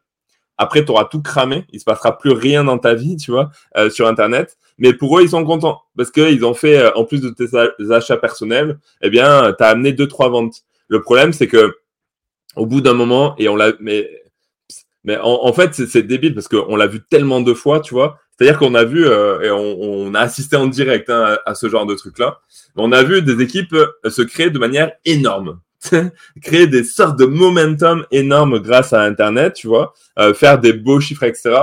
Speaker 3: après, tu auras tout cramé. Il se passera plus rien dans ta vie, tu vois, euh, sur Internet. Mais pour eux, ils sont contents parce qu'ils ont fait, euh, en plus de tes achats personnels, eh bien, tu as amené deux, trois ventes. Le problème, c'est que au bout d'un moment, et on l'a, mais, mais en, fait, c'est débile parce qu'on l'a vu tellement de fois, tu vois. C'est-à-dire qu'on a vu euh, et on, a assisté en direct hein, à, ce genre de truc-là. On a vu des équipes se créer de manière énorme. créer des sortes de momentum énormes grâce à Internet, tu vois, euh, faire des beaux chiffres, etc.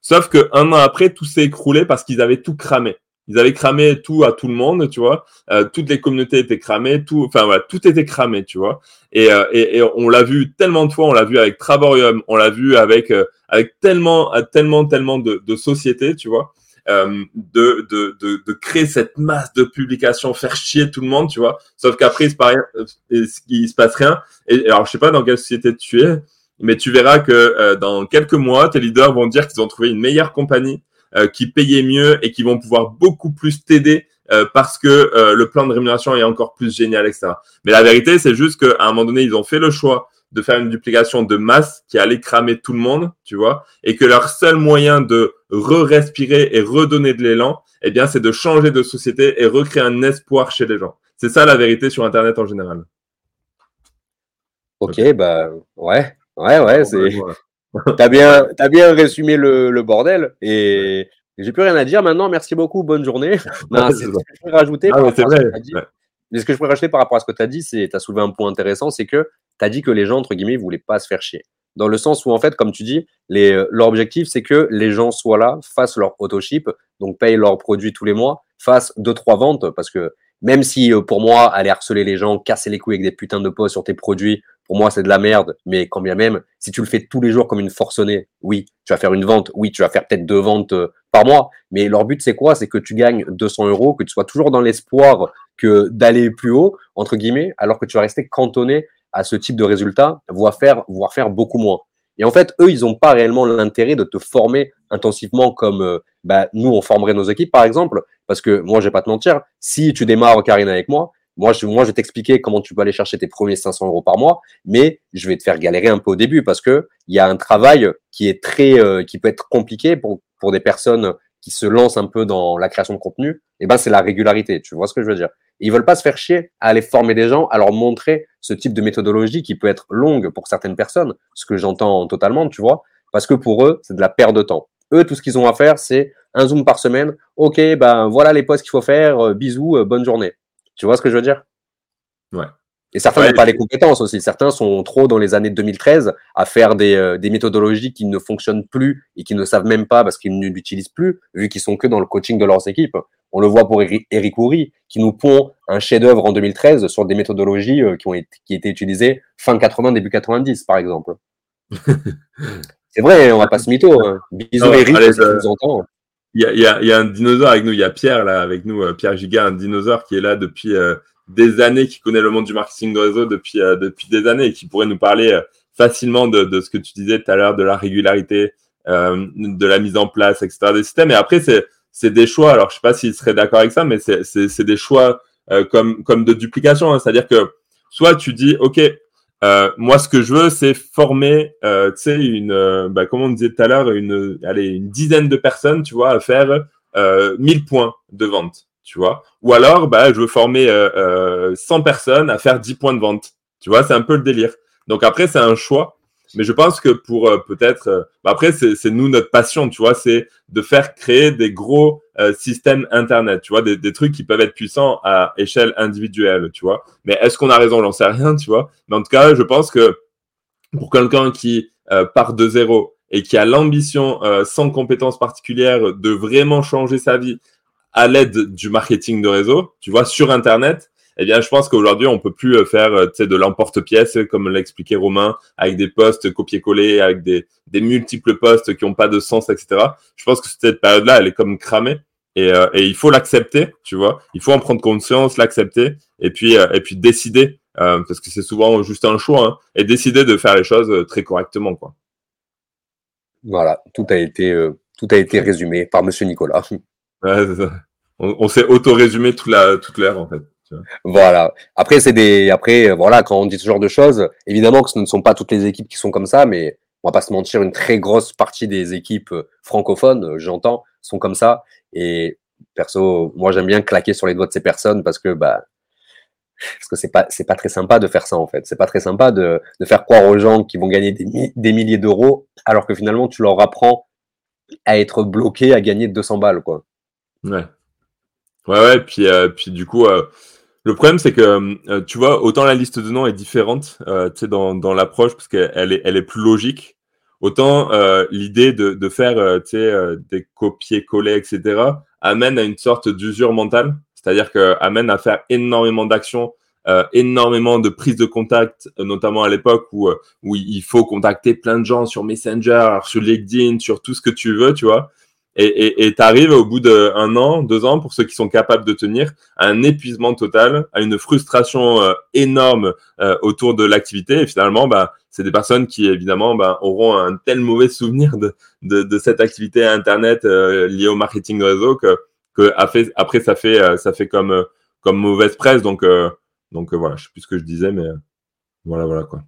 Speaker 3: Sauf que un an après, tout s'est écroulé parce qu'ils avaient tout cramé. Ils avaient cramé tout à tout le monde, tu vois. Euh, toutes les communautés étaient cramées, tout, enfin voilà, tout était cramé, tu vois. Et, euh, et, et on l'a vu tellement de fois, on l'a vu avec Travarium, on l'a vu avec avec tellement, tellement, tellement de, de sociétés, tu vois. Euh, de, de, de, de, créer cette masse de publications, faire chier tout le monde, tu vois. Sauf qu'après, il se, euh, se passe rien. Et alors, je sais pas dans quelle société tu es, mais tu verras que euh, dans quelques mois, tes leaders vont dire qu'ils ont trouvé une meilleure compagnie qui payait mieux et qui vont pouvoir beaucoup plus t'aider parce que le plan de rémunération est encore plus génial, etc. Mais la vérité, c'est juste qu'à un moment donné, ils ont fait le choix de faire une duplication de masse qui allait cramer tout le monde, tu vois, et que leur seul moyen de re-respirer et redonner de l'élan, eh bien, c'est de changer de société et recréer un espoir chez les gens. C'est ça la vérité sur Internet en général.
Speaker 2: Ok, bah ouais, ouais, ouais, c'est. T'as bien, as bien résumé le, bordel et j'ai plus rien à dire maintenant. Merci beaucoup, bonne journée. Non, c'est ce que je peux rajouter. Ah, c'est vrai. Mais ce que je pourrais rajouter par rapport à ce que tu as dit, c'est tu as soulevé un point intéressant, c'est que tu as dit que les gens, entre guillemets, voulaient pas se faire chier. Dans le sens où, en fait, comme tu dis, les, leur objectif, c'est que les gens soient là, fassent leur auto-ship, donc payent leurs produits tous les mois, fassent deux, trois ventes, parce que même si euh, pour moi, aller harceler les gens, casser les couilles avec des putains de posts sur tes produits, pour moi, c'est de la merde. Mais quand bien même, si tu le fais tous les jours comme une forcenée, oui, tu vas faire une vente, oui, tu vas faire peut-être deux ventes euh, par mois. Mais leur but, c'est quoi? C'est que tu gagnes 200 euros, que tu sois toujours dans l'espoir que d'aller plus haut, entre guillemets, alors que tu vas rester cantonné à ce type de résultat, voire faire, voire faire beaucoup moins. Et en fait, eux, ils n'ont pas réellement l'intérêt de te former intensivement comme euh, bah, nous, on formerait nos équipes, par exemple. Parce que moi, je vais pas te mentir, si tu démarres Karina avec moi, moi, je, moi, je vais t'expliquer comment tu peux aller chercher tes premiers 500 euros par mois, mais je vais te faire galérer un peu au début parce que il y a un travail qui est très, euh, qui peut être compliqué pour, pour des personnes qui se lancent un peu dans la création de contenu. Et ben, c'est la régularité. Tu vois ce que je veux dire? ils veulent pas se faire chier à aller former des gens, à leur montrer ce type de méthodologie qui peut être longue pour certaines personnes, ce que j'entends totalement, tu vois, parce que pour eux, c'est de la perte de temps. Eux, tout ce qu'ils ont à faire, c'est un zoom par semaine. Ok, ben voilà les posts qu'il faut faire. Euh, bisous, euh, bonne journée. Tu vois ce que je veux dire?
Speaker 3: Ouais.
Speaker 2: Et certains n'ont pas les compétences aussi. Certains sont trop dans les années 2013 à faire des, euh, des, méthodologies qui ne fonctionnent plus et qui ne savent même pas parce qu'ils ne l'utilisent plus, vu qu'ils sont que dans le coaching de leurs équipes. On le voit pour Eric Houry, qui nous pond un chef-d'œuvre en 2013 sur des méthodologies euh, qui ont été, qui étaient utilisées fin 80, début 90, par exemple. C'est vrai, on va pas se mytho. Hein. Bisous Eric, si tu nous entends.
Speaker 3: Il y, a, y a, y a, un dinosaure avec nous, il y a Pierre là avec nous, euh, Pierre Giga, un dinosaure qui est là depuis des années, qui connaît le monde du marketing de réseau depuis, euh, depuis des années et qui pourrait nous parler euh, facilement de, de, ce que tu disais tout à l'heure, de la régularité, euh, de la mise en place, etc. des systèmes. Et après, c'est, des choix. Alors, je sais pas s'il serait d'accord avec ça, mais c'est des choix comme, comme de duplication. Hein. C'est-à-dire que soit tu dis, OK, moi, ce que je veux, c'est former, tu sais, une, bah, comme on disait tout à l'heure, une, allez, une dizaine de personnes, tu vois, à faire 1000 points de vente tu vois. Ou alors, bah, je veux former euh, 100 euh, personnes à faire 10 points de vente. Tu vois, c'est un peu le délire. Donc après, c'est un choix. Mais je pense que pour euh, peut-être, euh, bah, après, c'est nous notre passion, tu vois, c'est de faire créer des gros systèmes Internet, tu vois, des, des, trucs qui peuvent être puissants à échelle individuelle, tu vois. Mais est-ce qu'on a raison? J'en sais rien, tu vois. Mais en tout cas, je pense que pour quelqu'un qui part de zéro et qui a l'ambition, sans compétences particulières, de vraiment changer sa vie, à l'aide du marketing de réseau, tu vois, sur Internet, eh bien, je pense qu'aujourd'hui, on peut plus euh, faire euh, de l'emporte-pièce, comme l'a expliqué Romain, avec des posts copier-coller, avec des, des multiples posts qui n'ont pas de sens, etc. Je pense que cette période-là, elle est comme cramée. Et, euh, et il faut l'accepter, tu vois. Il faut en prendre conscience, l'accepter, et puis et puis décider, parce que c'est souvent juste un choix, hein, et décider de faire les choses très correctement, quoi.
Speaker 2: Voilà, tout a été tout a été résumé par Monsieur Nicolas.
Speaker 3: Ouais, ça. On, s'est auto-résumé toute la toute l'ère en fait.
Speaker 2: Voilà. Après, c'est des. Après, voilà, quand on dit ce genre de choses, évidemment que ce ne sont pas toutes les équipes qui sont comme ça, mais on va pas se mentir, une très grosse partie des équipes francophones, j'entends, sont comme ça. Et perso, moi j'aime bien claquer sur les doigts de ces personnes parce que bah parce que c'est pas c'est pas très sympa de faire ça en fait. C'est pas très sympa de, de faire croire aux gens qu'ils vont gagner des, des milliers d'euros alors que finalement tu leur apprends à être bloqué à gagner 200 balles quoi.
Speaker 3: Ouais. Ouais ouais puis euh, puis du coup euh, le problème c'est que euh, tu vois autant la liste de noms est différente sais dans dans l'approche parce qu'elle est elle est plus logique autant l'idée de de faire sais des copier-coller etc amène à une sorte d'usure mentale c'est-à-dire que amène à faire énormément d'actions, euh, énormément de prises de contact, euh, notamment à l'époque où, euh, où il faut contacter plein de gens sur Messenger, sur LinkedIn, sur tout ce que tu veux, tu vois. Et tu arrives au bout d'un an, deux ans, pour ceux qui sont capables de tenir, à un épuisement total, à une frustration énorme autour de l'activité. Et finalement, bah, c'est des personnes qui, évidemment, bah, auront un tel mauvais souvenir de, de, de cette activité Internet liée au marketing de réseau que que après ça fait euh, ça fait comme euh, comme mauvaise presse donc euh, donc voilà je sais plus ce que je disais mais voilà voilà quoi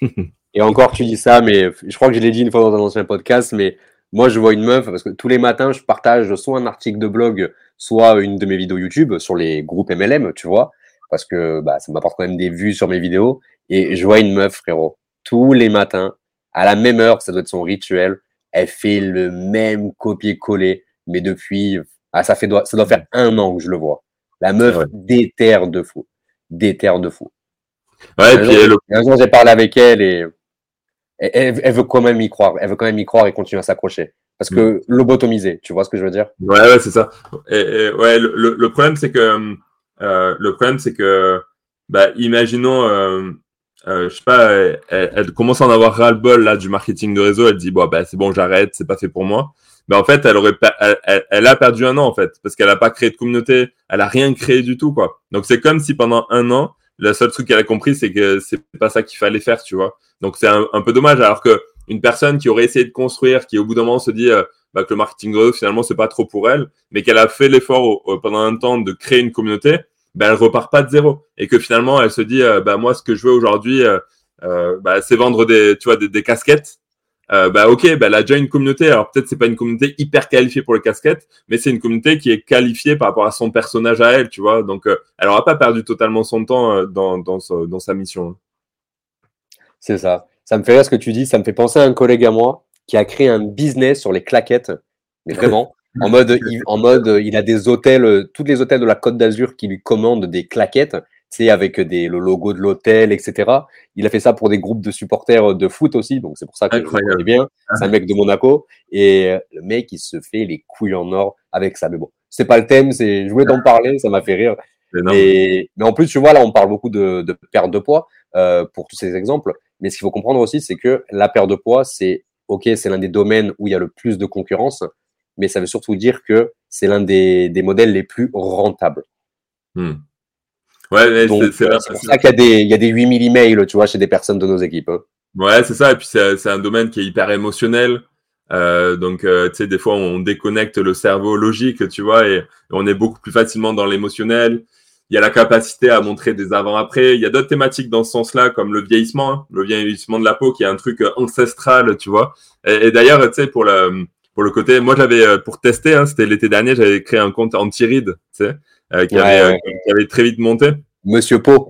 Speaker 2: et encore tu dis ça mais je crois que je l'ai dit une fois dans un ancien podcast mais moi je vois une meuf parce que tous les matins je partage soit un article de blog soit une de mes vidéos YouTube sur les groupes MLM tu vois parce que bah, ça m'apporte quand même des vues sur mes vidéos et je vois une meuf frérot tous les matins à la même heure ça doit être son rituel elle fait le même copier-coller mais depuis ah, ça, fait, ça doit faire un an que je le vois. La meuf déterre de fou. Déterre de fou.
Speaker 3: Ouais, et puis elle...
Speaker 2: j'ai parlé avec elle et elle, veut quand même y croire. Elle veut quand même y croire et continuer à s'accrocher. Parce que mm. lobotomiser, tu vois ce que je veux dire?
Speaker 3: Ouais, ouais, c'est ça. Et, ouais, le, le problème, c'est que, euh, le problème, c'est que, bah, imaginons, euh, euh, je sais pas, elle, elle, commence à en avoir ras-le-bol là du marketing de réseau. Elle dit bon, bah, c'est bon, j'arrête, c'est pas fait pour moi mais en fait, elle aurait, elle, elle, a perdu un an en fait, parce qu'elle a pas créé de communauté, elle a rien créé du tout quoi. Donc c'est comme si pendant un an, le seul truc qu'elle a compris, c'est que c'est pas ça qu'il fallait faire, tu vois. Donc c'est un, peu dommage, alors que une personne qui aurait essayé de construire, qui au bout d'un moment se dit euh, bah, que le marketing réseau finalement c'est pas trop pour elle, mais qu'elle a fait l'effort pendant un temps de créer une communauté, ben elle repart pas de zéro et que finalement elle se dit euh, bah moi ce que je veux aujourd'hui, euh, bah, c'est vendre des tu vois des, casquettes bah ok, bah, elle a déjà une communauté. Alors peut-être c'est pas une communauté hyper qualifiée pour le casquette, mais c'est une communauté qui est qualifiée par rapport à son personnage à elle, tu vois. Donc elle aura pas perdu totalement son temps dans, dans, sa mission.
Speaker 2: C'est ça. Ça me fait rire ce que tu dis. Ça me fait penser à un collègue à moi qui a créé un business sur les claquettes, mais vraiment. en mode, il, en mode, il a des hôtels, tous les hôtels de la Côte d'Azur qui lui commandent des claquettes sais, avec des, le logo de l'hôtel, etc. Il a fait ça pour des groupes de supporters de foot aussi, donc c'est pour ça que je connais bien. Ah. C'est un mec de Monaco et euh, le mec il se fait les couilles en or avec ça. Mais bon, c'est pas le thème, c'est je voulais t'en parler, ça m'a fait rire. Mais, mais en plus, tu vois, là, on parle beaucoup de, de perte de poids euh, pour tous ces exemples. Mais ce qu'il faut comprendre aussi, c'est que la perte de poids, c'est ok, c'est l'un des domaines où il y a le plus de concurrence, mais ça veut surtout dire que c'est l'un des, des modèles les plus rentables.
Speaker 3: Hmm.
Speaker 2: Ouais, c'est pour ça qu'il y a des, il y a des 8000 emails, tu vois, chez des personnes de nos équipes. Hein.
Speaker 3: Ouais, c'est ça. Et puis, c'est un domaine qui est hyper émotionnel. Euh, donc, euh, tu sais, des fois, on déconnecte le cerveau logique, tu vois, et, on est beaucoup plus facilement dans l'émotionnel. Il y a la capacité à montrer des avant-après. Il y a d'autres thématiques dans ce sens-là, comme le vieillissement, hein, le vieillissement de la peau, qui est un truc ancestral, tu vois. Et, d'ailleurs, tu sais, pour le, pour le côté, moi, j'avais, euh, pour tester, hein, c'était l'été dernier, j'avais créé un compte anti-ride, tu sais. Euh, qui, avait, euh, qui, avait, très vite monté.
Speaker 2: Monsieur Po.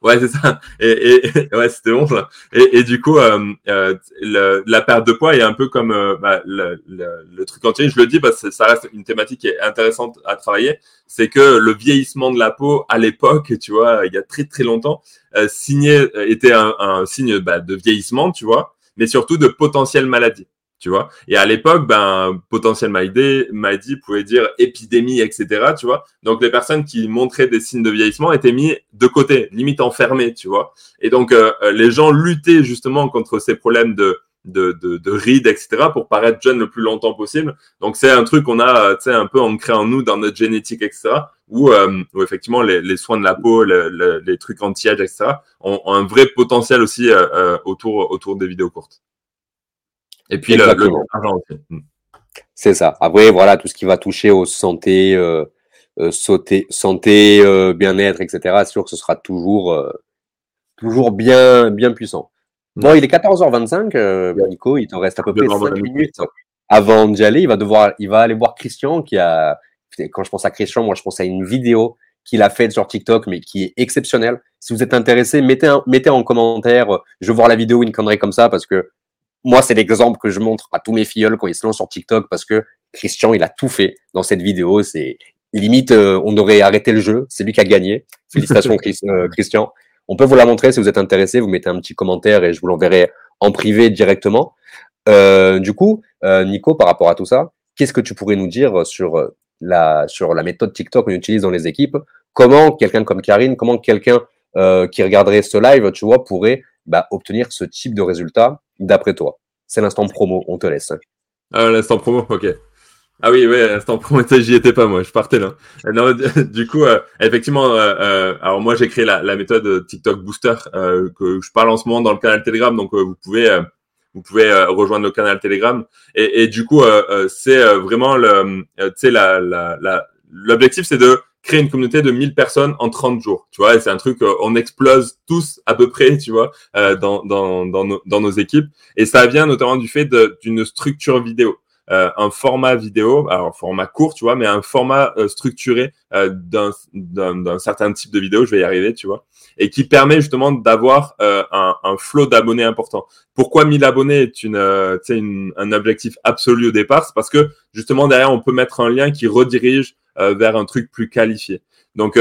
Speaker 3: Ouais, c'est ça. Et, ouais, c'était bon ça. Et, et du coup, euh, euh, le, la perte de poids est un peu comme euh, bah, le, le, truc entier. Je le dis parce que ça reste une thématique qui est intéressante à travailler. C'est que le vieillissement de la peau à l'époque, tu vois, il y a très très longtemps, signé, était un, un signe bah, de vieillissement, tu vois, mais surtout de potentielle maladie tu vois. Et à l'époque, ben, potentiel maladie pouvait dire épidémie, etc., tu vois. Donc, les personnes qui montraient des signes de vieillissement étaient mis de côté, limite enfermées, tu vois. Et donc, euh, euh, les gens luttaient justement contre ces problèmes de, de, de, de rides, etc., pour paraître jeune le plus longtemps possible. Donc, c'est un truc qu'on a, tu sais, un peu ancré en nous, dans notre génétique, etc., où, euh, effectivement, les, soins de la peau, les trucs anti-âge, etc., ont, ont, un vrai potentiel aussi autour, autour des vidéos courtes. Et puis l'argent aussi. Mm.
Speaker 2: C'est ça. Après, voilà, tout ce qui va toucher aux santé, euh, euh, sauter, santé, euh, bien-être, etc. C'est sûr que ce sera toujours, toujours bien, bien puissant. Bon, il est 14h25, euh, Nico, il te reste à peu près
Speaker 3: voir
Speaker 2: 5
Speaker 3: mon
Speaker 2: minutes avant d'y aller. Il va devoir, il va aller voir Christian qui a, quand je pense à Christian, moi je pense à une vidéo qu'il a faite sur TikTok, mais qui est exceptionnelle. Si vous êtes intéressé, mettez, un, mettez en commentaire, je veux voir la vidéo, une connerie comme ça, parce que moi, c'est l'exemple que je montre à tous mes filleuls quand ils se lancent sur TikTok, parce que Christian, il a tout fait dans cette vidéo. C'est limite, euh, on aurait arrêté le jeu. C'est lui qui a gagné. Félicitations, Chris- euh, Christian. On peut vous la montrer si vous êtes intéressé. Vous mettez un petit commentaire et je vous l'enverrai en privé directement. Euh, du coup, Nico, par rapport à tout ça, qu'est-ce que tu pourrais nous dire sur la, sur la méthode TikTok qu'on utilise dans les équipes? Comment quelqu'un comme Karine, comment quelqu'un qui regarderait ce live, tu vois, pourrait bah, obtenir ce type de résultat? D'après toi C'est l'instant promo, on te laisse.
Speaker 3: Ah, l'instant promo, ok. Ah oui, ouais, l'instant promo, j'y étais pas, moi, je partais là. Euh, Non, du coup, euh, effectivement, euh, euh, alors moi, j'ai créé la, la méthode TikTok Booster euh, que je parle en ce moment dans le canal Telegram, donc euh, vous pouvez, euh, vous pouvez euh, rejoindre le canal Telegram. Et, et du coup, euh, euh, c'est euh, vraiment le, euh, tu sais, la, la, la, l'objectif, c'est de créer une communauté de 1000 personnes en 30 jours, tu vois, c'est un truc, euh, on explose tous à peu près, tu vois, euh, dans, dans, dans, nos, dans nos équipes. Et ça vient notamment du fait d'une structure vidéo. Euh, un format vidéo, alors format court, tu vois, mais un format euh, structuré euh, d'un certain type de vidéo, je vais y arriver, tu vois, et qui permet justement d'avoir euh, un, un flot d'abonnés important. Pourquoi 1000 abonnés est une, euh, une- un objectif absolu au départ? C'est parce que justement derrière, on peut mettre un lien qui redirige euh, vers un truc plus qualifié. Donc,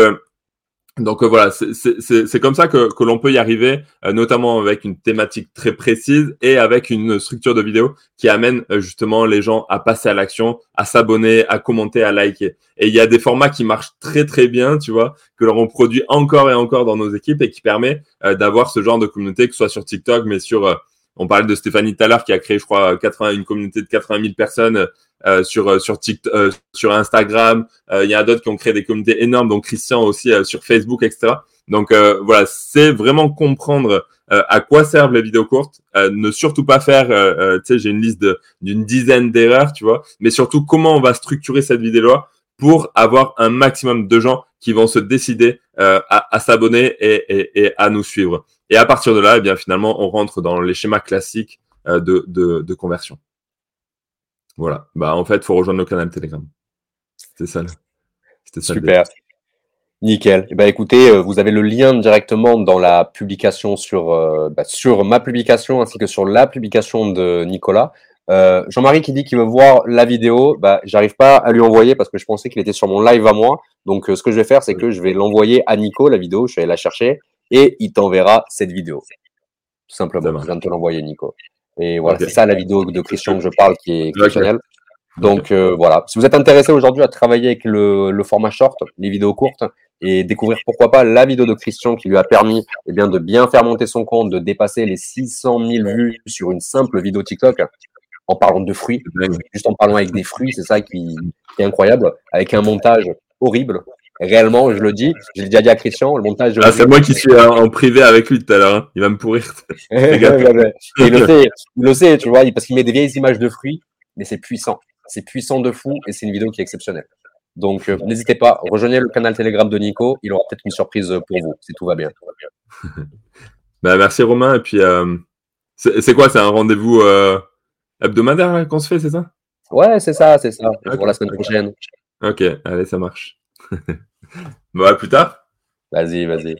Speaker 3: donc euh, voilà, c'est- comme ça que, que l'on peut y arriver, euh, notamment avec une thématique très précise et avec une structure de vidéo qui amène euh, justement les gens à passer à l'action, à s'abonner, à commenter, à liker. Et il y a des formats qui marchent très très bien, tu vois, que l'on produit encore et encore dans nos équipes et qui permet d'avoir ce genre de communauté, que ce soit sur TikTok, mais sur, on parlait de Stéphanie tout qui a créé, je crois, 80, une communauté de 80 000 personnes euh, sur euh, sur TikTok, euh, sur Instagram. Il y a d'autres qui ont créé des communautés énormes, donc Christian aussi sur Facebook, etc. Donc voilà, c'est vraiment comprendre à quoi servent les vidéos courtes. Ne surtout pas faire, tu sais, j'ai une liste d'une dizaine d'erreurs, tu vois, mais surtout comment on va structurer cette vidéo-là pour avoir un maximum de gens qui vont se décider à, s'abonner et, à nous suivre. Et à partir de là, eh bien finalement, on rentre dans les schémas classiques de, de conversion. Voilà. Bah en fait, faut rejoindre le canal Telegram. C'était ça. C'était ça.
Speaker 2: Super. Nickel. Eh ben, écoutez, euh, vous avez le lien directement dans la publication sur, euh, bah, sur ma publication ainsi que sur la publication de Nicolas. Euh, Jean-Marie qui dit qu'il veut voir la vidéo, bah, j'arrive pas à lui envoyer parce que je pensais qu'il était sur mon live à moi. Donc, ce que je vais faire, c'est que je vais l'envoyer à Nico, la vidéo, je vais aller la chercher et il t'enverra cette vidéo. Tout simplement. Je viens de te l'envoyer, Nico. Et voilà, c'est ça la vidéo de Christian que je parle qui est exceptionnelle. Donc euh, voilà, si vous êtes intéressé aujourd'hui à travailler avec le, le format short, les vidéos courtes, et découvrir pourquoi pas la vidéo de Christian qui lui a permis eh bien, de bien faire monter son compte, de dépasser les 600 000 vues sur une simple vidéo TikTok, en parlant de fruits, juste en parlant avec des fruits, c'est ça qui, qui est incroyable, avec un montage horrible. Réellement, je le dis, je l'ai déjà dit à Christian, le montage
Speaker 3: Ah, c'est moi qui suis en, privé avec lui tout à l'heure. hein. Il va me pourrir.
Speaker 2: Il le sait, il le sait, tu vois, parce qu'il met des vieilles images de fruits, mais c'est puissant. C'est puissant de fou et c'est une vidéo qui est exceptionnelle. Donc, euh, n'hésitez pas, rejoignez le canal Telegram de Nico, il aura peut-être une surprise pour vous, si tout va bien.
Speaker 3: Bah, merci Romain. Et puis, euh, c'est quoi C'est un rendez-vous euh, hebdomadaire qu'on se fait, c'est ça?
Speaker 2: Ouais, c'est ça, c'est ça.
Speaker 3: Ok.
Speaker 2: Pour la semaine prochaine.
Speaker 3: Ok, allez, ça marche. bah, à plus tard.
Speaker 2: Vas-y, vas-y.